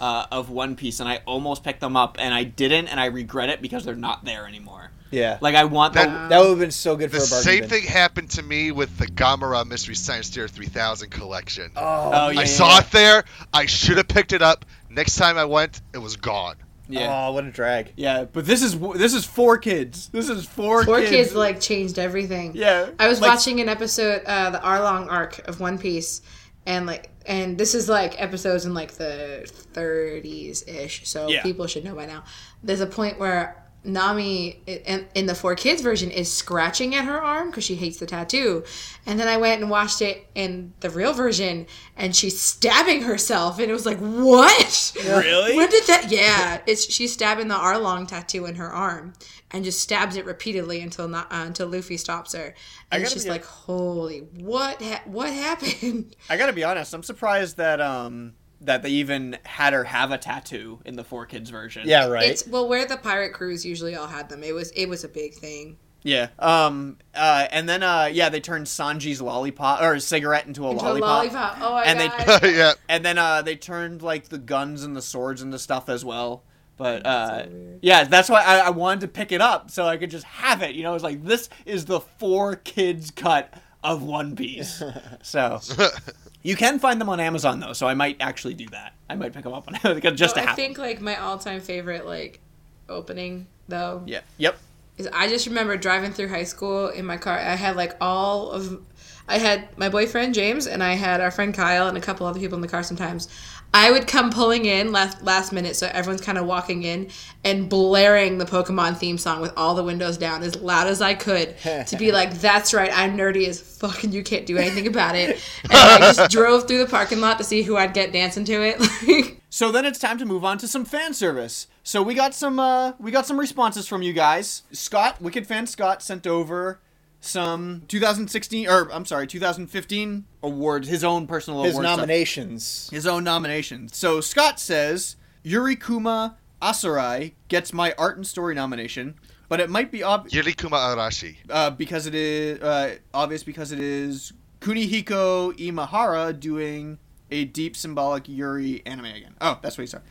Speaker 2: uh, of One Piece, and I almost picked them up, and I didn't, and I regret it because they're not there anymore.
Speaker 1: Yeah.
Speaker 2: Like I want the
Speaker 1: that would have been so good for
Speaker 3: The
Speaker 1: a bargain
Speaker 3: same
Speaker 1: bin.
Speaker 3: thing happened to me with the Gamera Mystery Science Theater 3000 collection.
Speaker 2: Oh, yeah,
Speaker 3: I saw
Speaker 2: yeah.
Speaker 3: it there. I should have picked it up. Next time I went, it was gone.
Speaker 2: Yeah.
Speaker 1: Oh, what a drag.
Speaker 2: Yeah, but this is this is four kids. This is four,
Speaker 4: Four
Speaker 2: kids.
Speaker 4: kids like changed everything.
Speaker 2: Yeah,
Speaker 4: I was
Speaker 2: like-
Speaker 4: watching an episode, uh, the Arlong arc of One Piece, and like, and this is like episodes in like the 30s ish, so
Speaker 2: Yeah.
Speaker 4: people should know by now. There's a point where Nami in, in the four kids version is scratching at her arm because she hates the tattoo, and then I went and watched it in the real version, and she's stabbing herself, and it was like, what?
Speaker 2: Really?
Speaker 4: When did that? Yeah, it's she's stabbing the Arlong tattoo in her arm, and just stabs it repeatedly until not uh, until Luffy stops her. And it's
Speaker 2: gotta
Speaker 4: just
Speaker 2: be-
Speaker 4: like, holy, what ha- what happened?
Speaker 2: I gotta be honest. I'm surprised that um that they even had her have a tattoo in the four kids version.
Speaker 1: Yeah, right.
Speaker 4: It's well, where the pirate crews usually all had them. It was it was a big thing.
Speaker 2: Yeah. Um. Uh. And then uh. Yeah. They turned Sanji's lollipop or cigarette into a
Speaker 4: Into
Speaker 2: lollipop.
Speaker 4: a lollipop. Oh my
Speaker 2: And they-
Speaker 3: yeah.
Speaker 2: And then uh. They turned like the guns and the swords into stuff as well. But uh. yeah. That's why I, I wanted to pick it up so I could just have it. You know. It's like this is the four kids cut of One Piece. So you can find them on Amazon though, so I might actually do that. I might pick them up on Amazon just
Speaker 4: So
Speaker 2: to
Speaker 4: I
Speaker 2: have.
Speaker 4: think like my all-time favorite like opening though.
Speaker 2: Yeah. Yep.
Speaker 4: is I just remember driving through high school in my car. I had like all of, I had my boyfriend James and I had our friend Kyle and a couple other people in the car sometimes. I would come pulling in last last minute, so everyone's kind of walking in and blaring the Pokemon theme song with all the windows down as loud as I could to be like, "That's right, I'm nerdy as fuck, and you can't do anything about it." And I just drove through the parking lot to see who I'd get dancing to it.
Speaker 2: So then it's time to move on to some fan service. So we got some uh we got some responses from you guys. Scott, Wicked Fan Scott sent over some 2016 or I'm sorry, 2015 awards, his own personal
Speaker 1: His
Speaker 2: award stuff.
Speaker 1: nominations.
Speaker 2: his own nominations. So Scott says Yuri Kuma Asarai gets my art and story nomination, but it might be ob-
Speaker 3: Yurikuma Arashi.
Speaker 2: uh, because it is uh, obvious because it is Kunihiko Ikuhara doing a deep symbolic Yuri anime again. Oh, that's what he talking.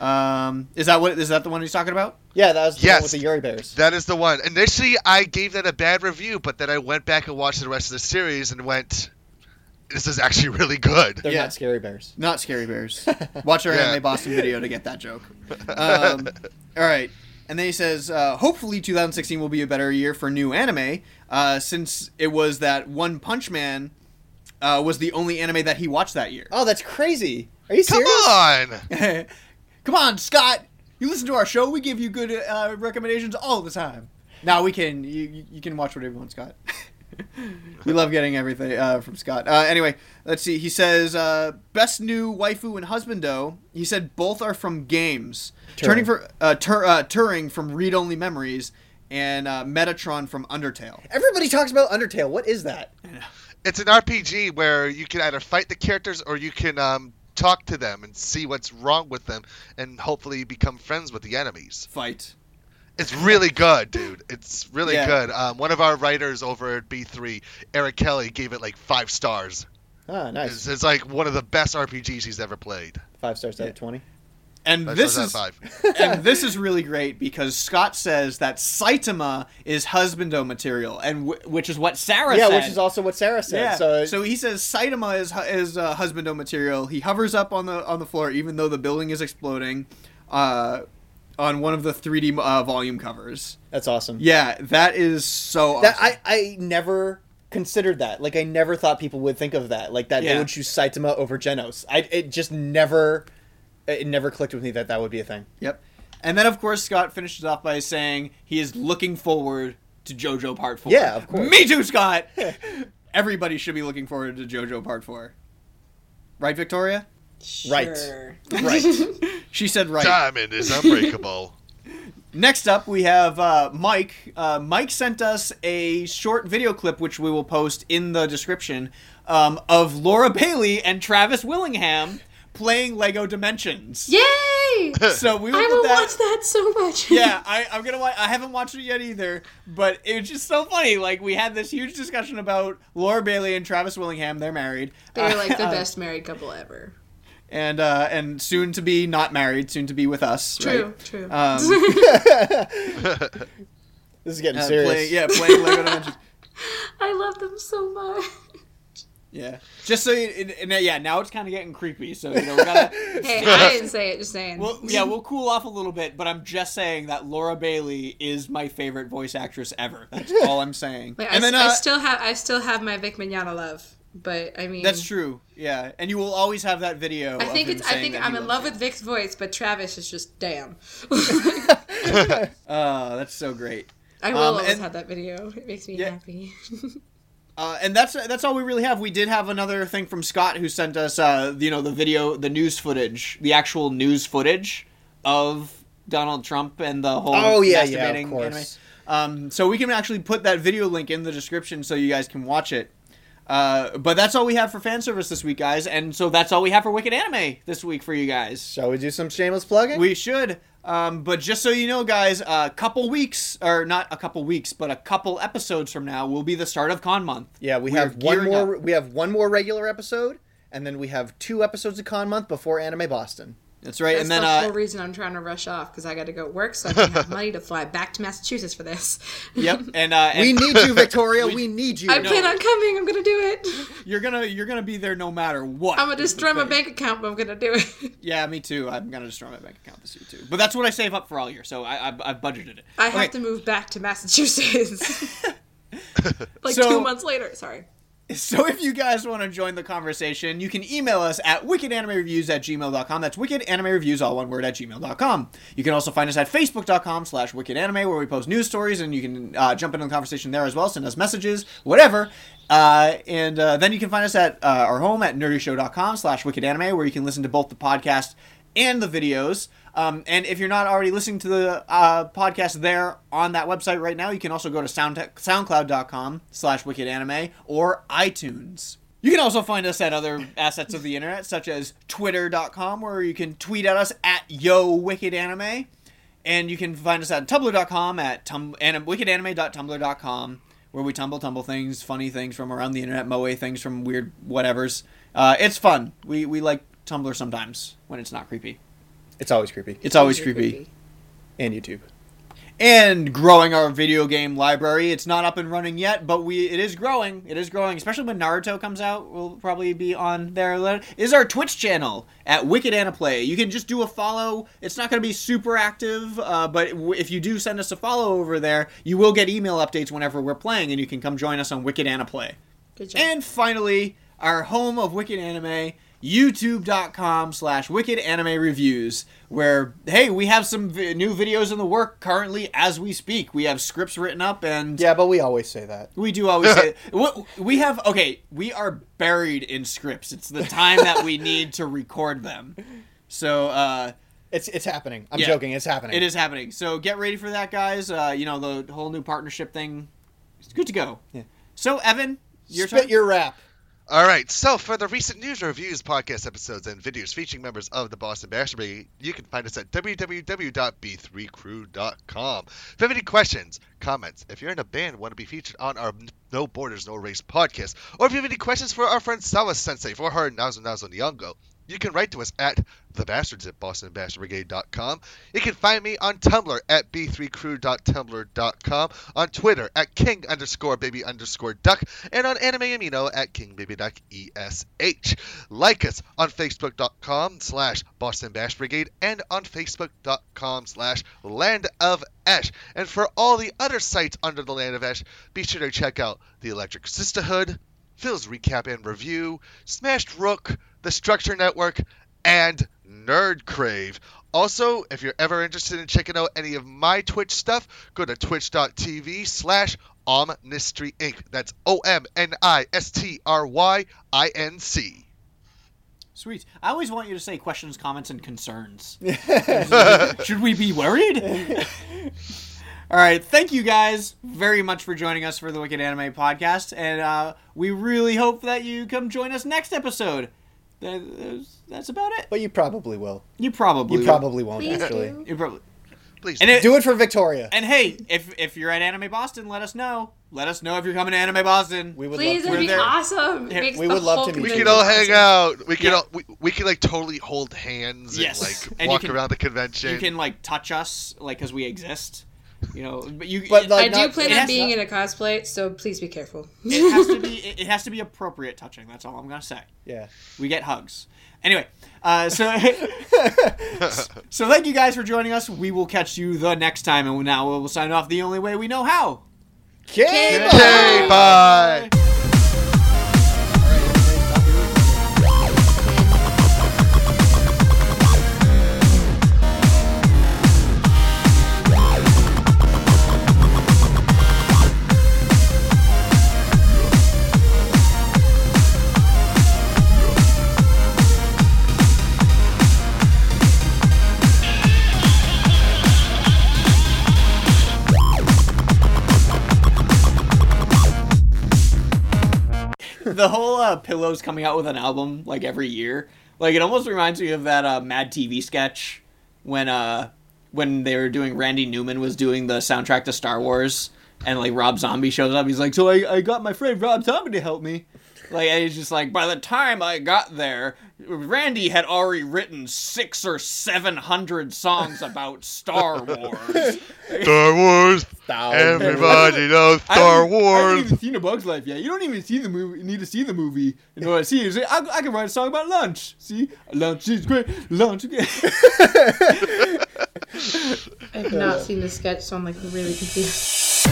Speaker 2: Um, is that what is that the one he's talking about?
Speaker 1: Yeah, that was the
Speaker 3: Yes.
Speaker 1: one with the Yuri Bears.
Speaker 3: That is the one. Initially, I gave that a bad review, but then I went back and watched the rest of the series and went, "This is actually really good."
Speaker 1: They're
Speaker 2: Yeah.
Speaker 1: not scary bears.
Speaker 2: Not Scary Bears. Watch our
Speaker 3: Yeah.
Speaker 2: Anime Boston video to get that joke. Um, all right. And then he says, uh, hopefully 2016 will be a better year for new anime, uh, since it was that One Punch Man uh, was the only anime that he watched that year.
Speaker 1: Oh, that's crazy. Are you serious?
Speaker 3: Come on.
Speaker 2: Come on, Scott. You listen to our show. We give you good uh, recommendations all the time. Now we can you, you- you can watch whatever you want, Scott. we love getting everything uh, from Scott. Uh, anyway, let's see. He says uh, best new waifu and husbando. He said both are from games. Turning for uh, tur- uh, Turing from Read Only Memories and uh, Mettaton from Undertale.
Speaker 1: Everybody talks about Undertale. What is that?
Speaker 3: It's an RPG where you can either fight the characters or you can um, talk to them and see what's wrong with them and hopefully become friends with the enemies.
Speaker 2: Fight.
Speaker 3: It's really good, dude. It's really
Speaker 2: Yeah.
Speaker 3: good. Um, one of our writers over at B3, Eric Kelly, gave it like five stars.
Speaker 1: Ah, nice.
Speaker 3: It's, it's like one of the best RPGs he's ever played.
Speaker 1: Five stars out of twenty.
Speaker 2: And
Speaker 3: Five
Speaker 2: this is
Speaker 3: five.
Speaker 2: and this is really great because Scott says that Saitama is husbando material, and w- which is what Sarah
Speaker 1: Yeah,
Speaker 2: said.
Speaker 1: which is also what Sarah said.
Speaker 2: Yeah.
Speaker 1: So,
Speaker 2: So, he says Saitama is hu- is uh, husbando material. He hovers up on the on the floor even though the building is exploding, uh, on one of the 3D uh, volume covers.
Speaker 1: that's awesome.
Speaker 2: Yeah, that is so. Awesome.
Speaker 1: That I I never considered that. Like I never thought people would think of that. Like that
Speaker 2: Yeah.
Speaker 1: they would choose Saitama over Genos. I it just never it never clicked with me that that would be a thing.
Speaker 2: Yep. And then of course Scott finishes off by saying he is looking forward to JoJo Part Four.
Speaker 1: Yeah, of course.
Speaker 2: Me too, Scott. Everybody should be looking forward to JoJo Part Four. Right, Victoria?
Speaker 1: Right. Right.
Speaker 2: She said right.
Speaker 3: Diamond is unbreakable.
Speaker 2: Next up, we have uh, Mike. Uh, Mike sent us a short video clip, which we will post in the description, um, of Laura Bailey and Travis Willingham playing Lego Dimensions.
Speaker 4: Yay!
Speaker 2: So we will
Speaker 4: I
Speaker 2: put
Speaker 4: will
Speaker 2: that.
Speaker 4: watch that so much.
Speaker 2: yeah, I, I'm gonna. Watch, I haven't watched it yet either, but it was just so funny. Like we had this huge discussion about Laura Bailey and Travis Willingham. They're married.
Speaker 4: They're like the
Speaker 2: Uh,
Speaker 4: best married couple ever.
Speaker 2: and uh, and soon to be not married, soon to be with us.
Speaker 4: True,
Speaker 2: right?
Speaker 4: true.
Speaker 2: Um,
Speaker 1: This is getting
Speaker 2: uh,
Speaker 1: serious.
Speaker 2: play- yeah, playing Lego Dimensions.
Speaker 4: I love them so much.
Speaker 2: Yeah, just so you, and, and, yeah, now it's kind of getting creepy. So you know, we gotta.
Speaker 4: Hey, I didn't say it. Just saying.
Speaker 2: well, yeah, we'll cool off a little bit, but I'm just saying that Laura Bailey is my favorite voice actress ever. That's all I'm saying.
Speaker 4: Like,
Speaker 2: and
Speaker 4: I,
Speaker 2: then
Speaker 4: I
Speaker 2: uh,
Speaker 4: still have I still have my Vic Mignogna love, but I mean
Speaker 2: that's true. Yeah, and you will always have that video.
Speaker 4: I
Speaker 2: of
Speaker 4: think
Speaker 2: him
Speaker 4: it's I think I'm in
Speaker 2: loves
Speaker 4: love with Vic's voice, but Travis is just damn.
Speaker 2: Oh, that's so great.
Speaker 4: I will
Speaker 2: Um,
Speaker 4: always
Speaker 2: and-
Speaker 4: have that video. It makes me
Speaker 2: Yeah.
Speaker 4: happy.
Speaker 2: Uh, and that's that's all we really have. We did have another thing from Scott who sent us, uh, you know, the video, the news footage, the actual news footage of Donald Trump and the whole
Speaker 1: Oh, yeah, yeah, of course.
Speaker 2: anime. Um, so we can actually put that video link in the description so you guys can watch it. Uh, but that's all we have for fan service this week, guys, and so that's all we have for Wicked Anime this week for you guys.
Speaker 1: Shall we do some shameless plugging?
Speaker 2: We should. Um, but just so you know, guys, a couple weeks, or not a couple weeks, but a couple episodes from now will be the start of Con Month.
Speaker 1: yeah, we
Speaker 2: We're
Speaker 1: have one more.
Speaker 2: up.
Speaker 1: We have one more regular episode, and then we have two episodes of Con Month before Anime Boston.
Speaker 2: That's right.
Speaker 4: That's
Speaker 2: and then
Speaker 4: the
Speaker 2: uh,
Speaker 4: whole reason I'm trying to rush off because I got to go work, so I can have money to fly back to Massachusetts for this.
Speaker 2: yep. And uh,
Speaker 1: We need you, Victoria. we need you.
Speaker 4: I plan on coming. I'm gonna do it.
Speaker 2: you're gonna you're gonna be there no matter what.
Speaker 4: I'm gonna destroy my bank account, but I'm gonna do it.
Speaker 2: Yeah, me too. I'm gonna destroy my bank account this year too. But that's what I save up for all year, so I, I've, I've budgeted it.
Speaker 4: I have to move back to Massachusetts. like
Speaker 2: So-
Speaker 4: two months later. Sorry.
Speaker 2: So if you guys want to join the conversation, you can email us at wickedanimereviews at gmail.com. That's wickedanimereviews, all one word, at gmail.com. You can also find us at facebook.com slash wickedanime, where we post news stories, and you can uh, jump into the conversation there as well, send us messages, whatever. Uh, and uh, then you can find us at uh, our home at nerdyshow.com slash wickedanime, where you can listen to both the podcast and the videos. Um, and if you're not already listening to the uh, podcast there on that website right now, you can also go to sound soundcloud.com slash wickedanime or iTunes. You can also find us at other assets of the internet, such as twitter.com, where you can tweet at us at yo wickedanime. And you can find us at tumblr.com at tum- and wickedanime.tumblr.com, where we tumble tumble things, funny things from around the internet, moe things from weird whatevers. Uh, it's fun. We, we like Tumblr sometimes when it's not creepy.
Speaker 1: It's always creepy.
Speaker 2: It's always creepy.
Speaker 1: And YouTube.
Speaker 2: And growing our video game library. It's not up and running yet, but we it is growing. It is growing, especially when Naruto comes out. We'll probably be on there. Is our Twitch channel at Wicked Anna Play. You can just do a follow. It's not going to be super active, uh, but if you do send us a follow over there, you will get email updates whenever we're playing, and you can come join us on Wicked Anna Play.
Speaker 4: Good job.
Speaker 2: And finally, our home of Wicked Anime, youtube.com slash wicked anime reviews where hey we have some vi- new videos in the work currently as we speak we have scripts written up and
Speaker 1: Yeah, but we always say that.
Speaker 2: we do always say we- we have okay we are buried in scripts it's the time that we need to record them so uh
Speaker 1: It's it's happening. I'm
Speaker 2: Yeah.
Speaker 1: joking. It's happening.
Speaker 2: it is happening so get ready for that guys uh you know the whole new partnership thing it's good to go
Speaker 1: Yeah.
Speaker 2: so evan your
Speaker 1: Spit
Speaker 2: turn.
Speaker 1: your rap.
Speaker 3: All right, so for the recent news reviews, podcast episodes, and videos featuring members of the Boston Brigade, you can find us at www.b3crew.com. If you have any questions, comments, if you're in a band and want to be featured on our No Borders, No Race podcast, or if you have any questions for our friend Sawa Sensei for her Nazo Nazo Nyongo, you can write to us at thebastards at bostonbastardbrigade.com. You can find me on Tumblr at b3crew.tumblr.com, on Twitter at king underscore baby underscore duck, and on Anime Amino at kingbabyduck.esh. Like us on facebook.com slash Boston Bastard Brigade and on facebook.com slash Land of Ash. And for all the other sites under the Land of Ash, be sure to check out the Electric Sisterhood, Phil's Recap and Review, Smashed Rook, The Structure Network, and Nerd Crave. Also, if you're ever interested in checking out any of my Twitch stuff, go to twitch.tv slash Omnistry Inc. That's O-M-N-I-S-T-R-Y-I-N-C.
Speaker 2: Sweet. I always want you to say questions, comments, and concerns. Should we be worried? All right. Thank you guys very much for joining us for the Wicked Anime Podcast, and uh, we really hope that you come join us next episode. That- That's, that's about it.
Speaker 1: But you probably will.
Speaker 2: You probably
Speaker 1: You
Speaker 2: will.
Speaker 1: probably won't
Speaker 4: Please
Speaker 1: actually.
Speaker 4: do.
Speaker 2: You probably.
Speaker 3: Please.
Speaker 2: And it,
Speaker 1: Do it for Victoria.
Speaker 2: And hey, if if you're at Anime Boston, let us know. Let us know if you're coming to Anime Boston.
Speaker 1: We would
Speaker 4: Please,
Speaker 1: love
Speaker 4: it'd
Speaker 1: to.
Speaker 4: be
Speaker 2: there.
Speaker 4: awesome. It
Speaker 1: we
Speaker 4: the
Speaker 1: would love to meet
Speaker 3: we
Speaker 1: you.
Speaker 3: can all hang
Speaker 4: awesome.
Speaker 3: out. We can
Speaker 2: Yeah.
Speaker 3: all, we, we can like totally hold hands
Speaker 2: Yes.
Speaker 3: and like
Speaker 2: And
Speaker 3: walk
Speaker 2: can-
Speaker 3: around the convention.
Speaker 2: You can like touch us, like because we exist. You know, but you.
Speaker 1: But, like,
Speaker 4: I do
Speaker 1: not-
Speaker 4: plan on
Speaker 2: has-
Speaker 4: being in a cosplay, so please be careful.
Speaker 2: it has to be. It, it has to be appropriate touching. That's all I'm gonna say.
Speaker 1: Yeah.
Speaker 2: We get hugs. Anyway, uh, so so thank you guys for joining us. We will catch you the next time, and now we'll sign off the only way we know how.
Speaker 1: Okay.
Speaker 3: Okay, bye.
Speaker 2: The whole uh, pillows coming out with an album like every year. Like it almost reminds me of that uh, Mad TV sketch when uh when they were doing Randy Newman was doing the soundtrack to Star Wars and like Rob Zombie shows up. He's like, "So I, I got my friend Rob Zombie to help me." Like and he's just like, by the time I got there, Randy had already written six or seven hundred songs about Star Wars.
Speaker 3: Star Wars. Everybody knows Star
Speaker 2: haven't- I haven't even seen A Bug's Life yet. You don't even see the movie. Need to see the movie in order to see it. I, I can write a song about lunch. See, lunch is great. Lunch is great.
Speaker 4: I've not seen the sketch, so I'm like really confused.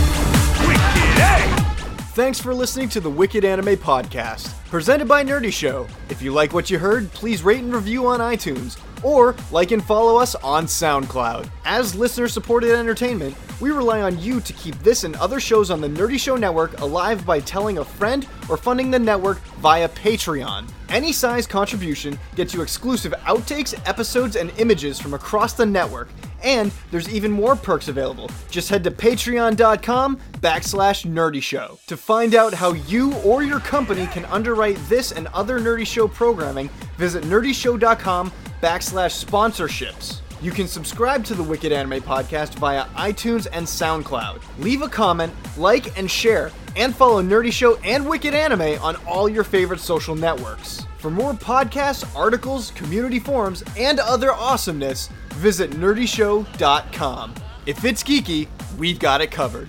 Speaker 4: Eh?
Speaker 1: Thanks for listening to the Wicked Anime Podcast, presented by Nerdy Show. If you like what you heard, please rate and review on iTunes, or like and follow us on SoundCloud. As listener supported entertainment, we rely on you to keep this and other shows on the Nerdy Show Network alive by telling a friend or funding the network via Patreon. Any size contribution gets you exclusive outtakes, episodes, and images from across the network. And there's even more perks available. Just head to patreon.com backslash nerdy show. To find out how you or your company can underwrite this and other nerdy show programming, visit nerdyshow.com backslash sponsorships. You can subscribe to the Wicked Anime Podcast via iTunes and SoundCloud. Leave a comment, like, and share, and follow Nerdy Show and Wicked Anime on all your favorite social networks. For more podcasts, articles, community forums, and other awesomeness, visit nerdyshow.com. If it's geeky, we've got it covered.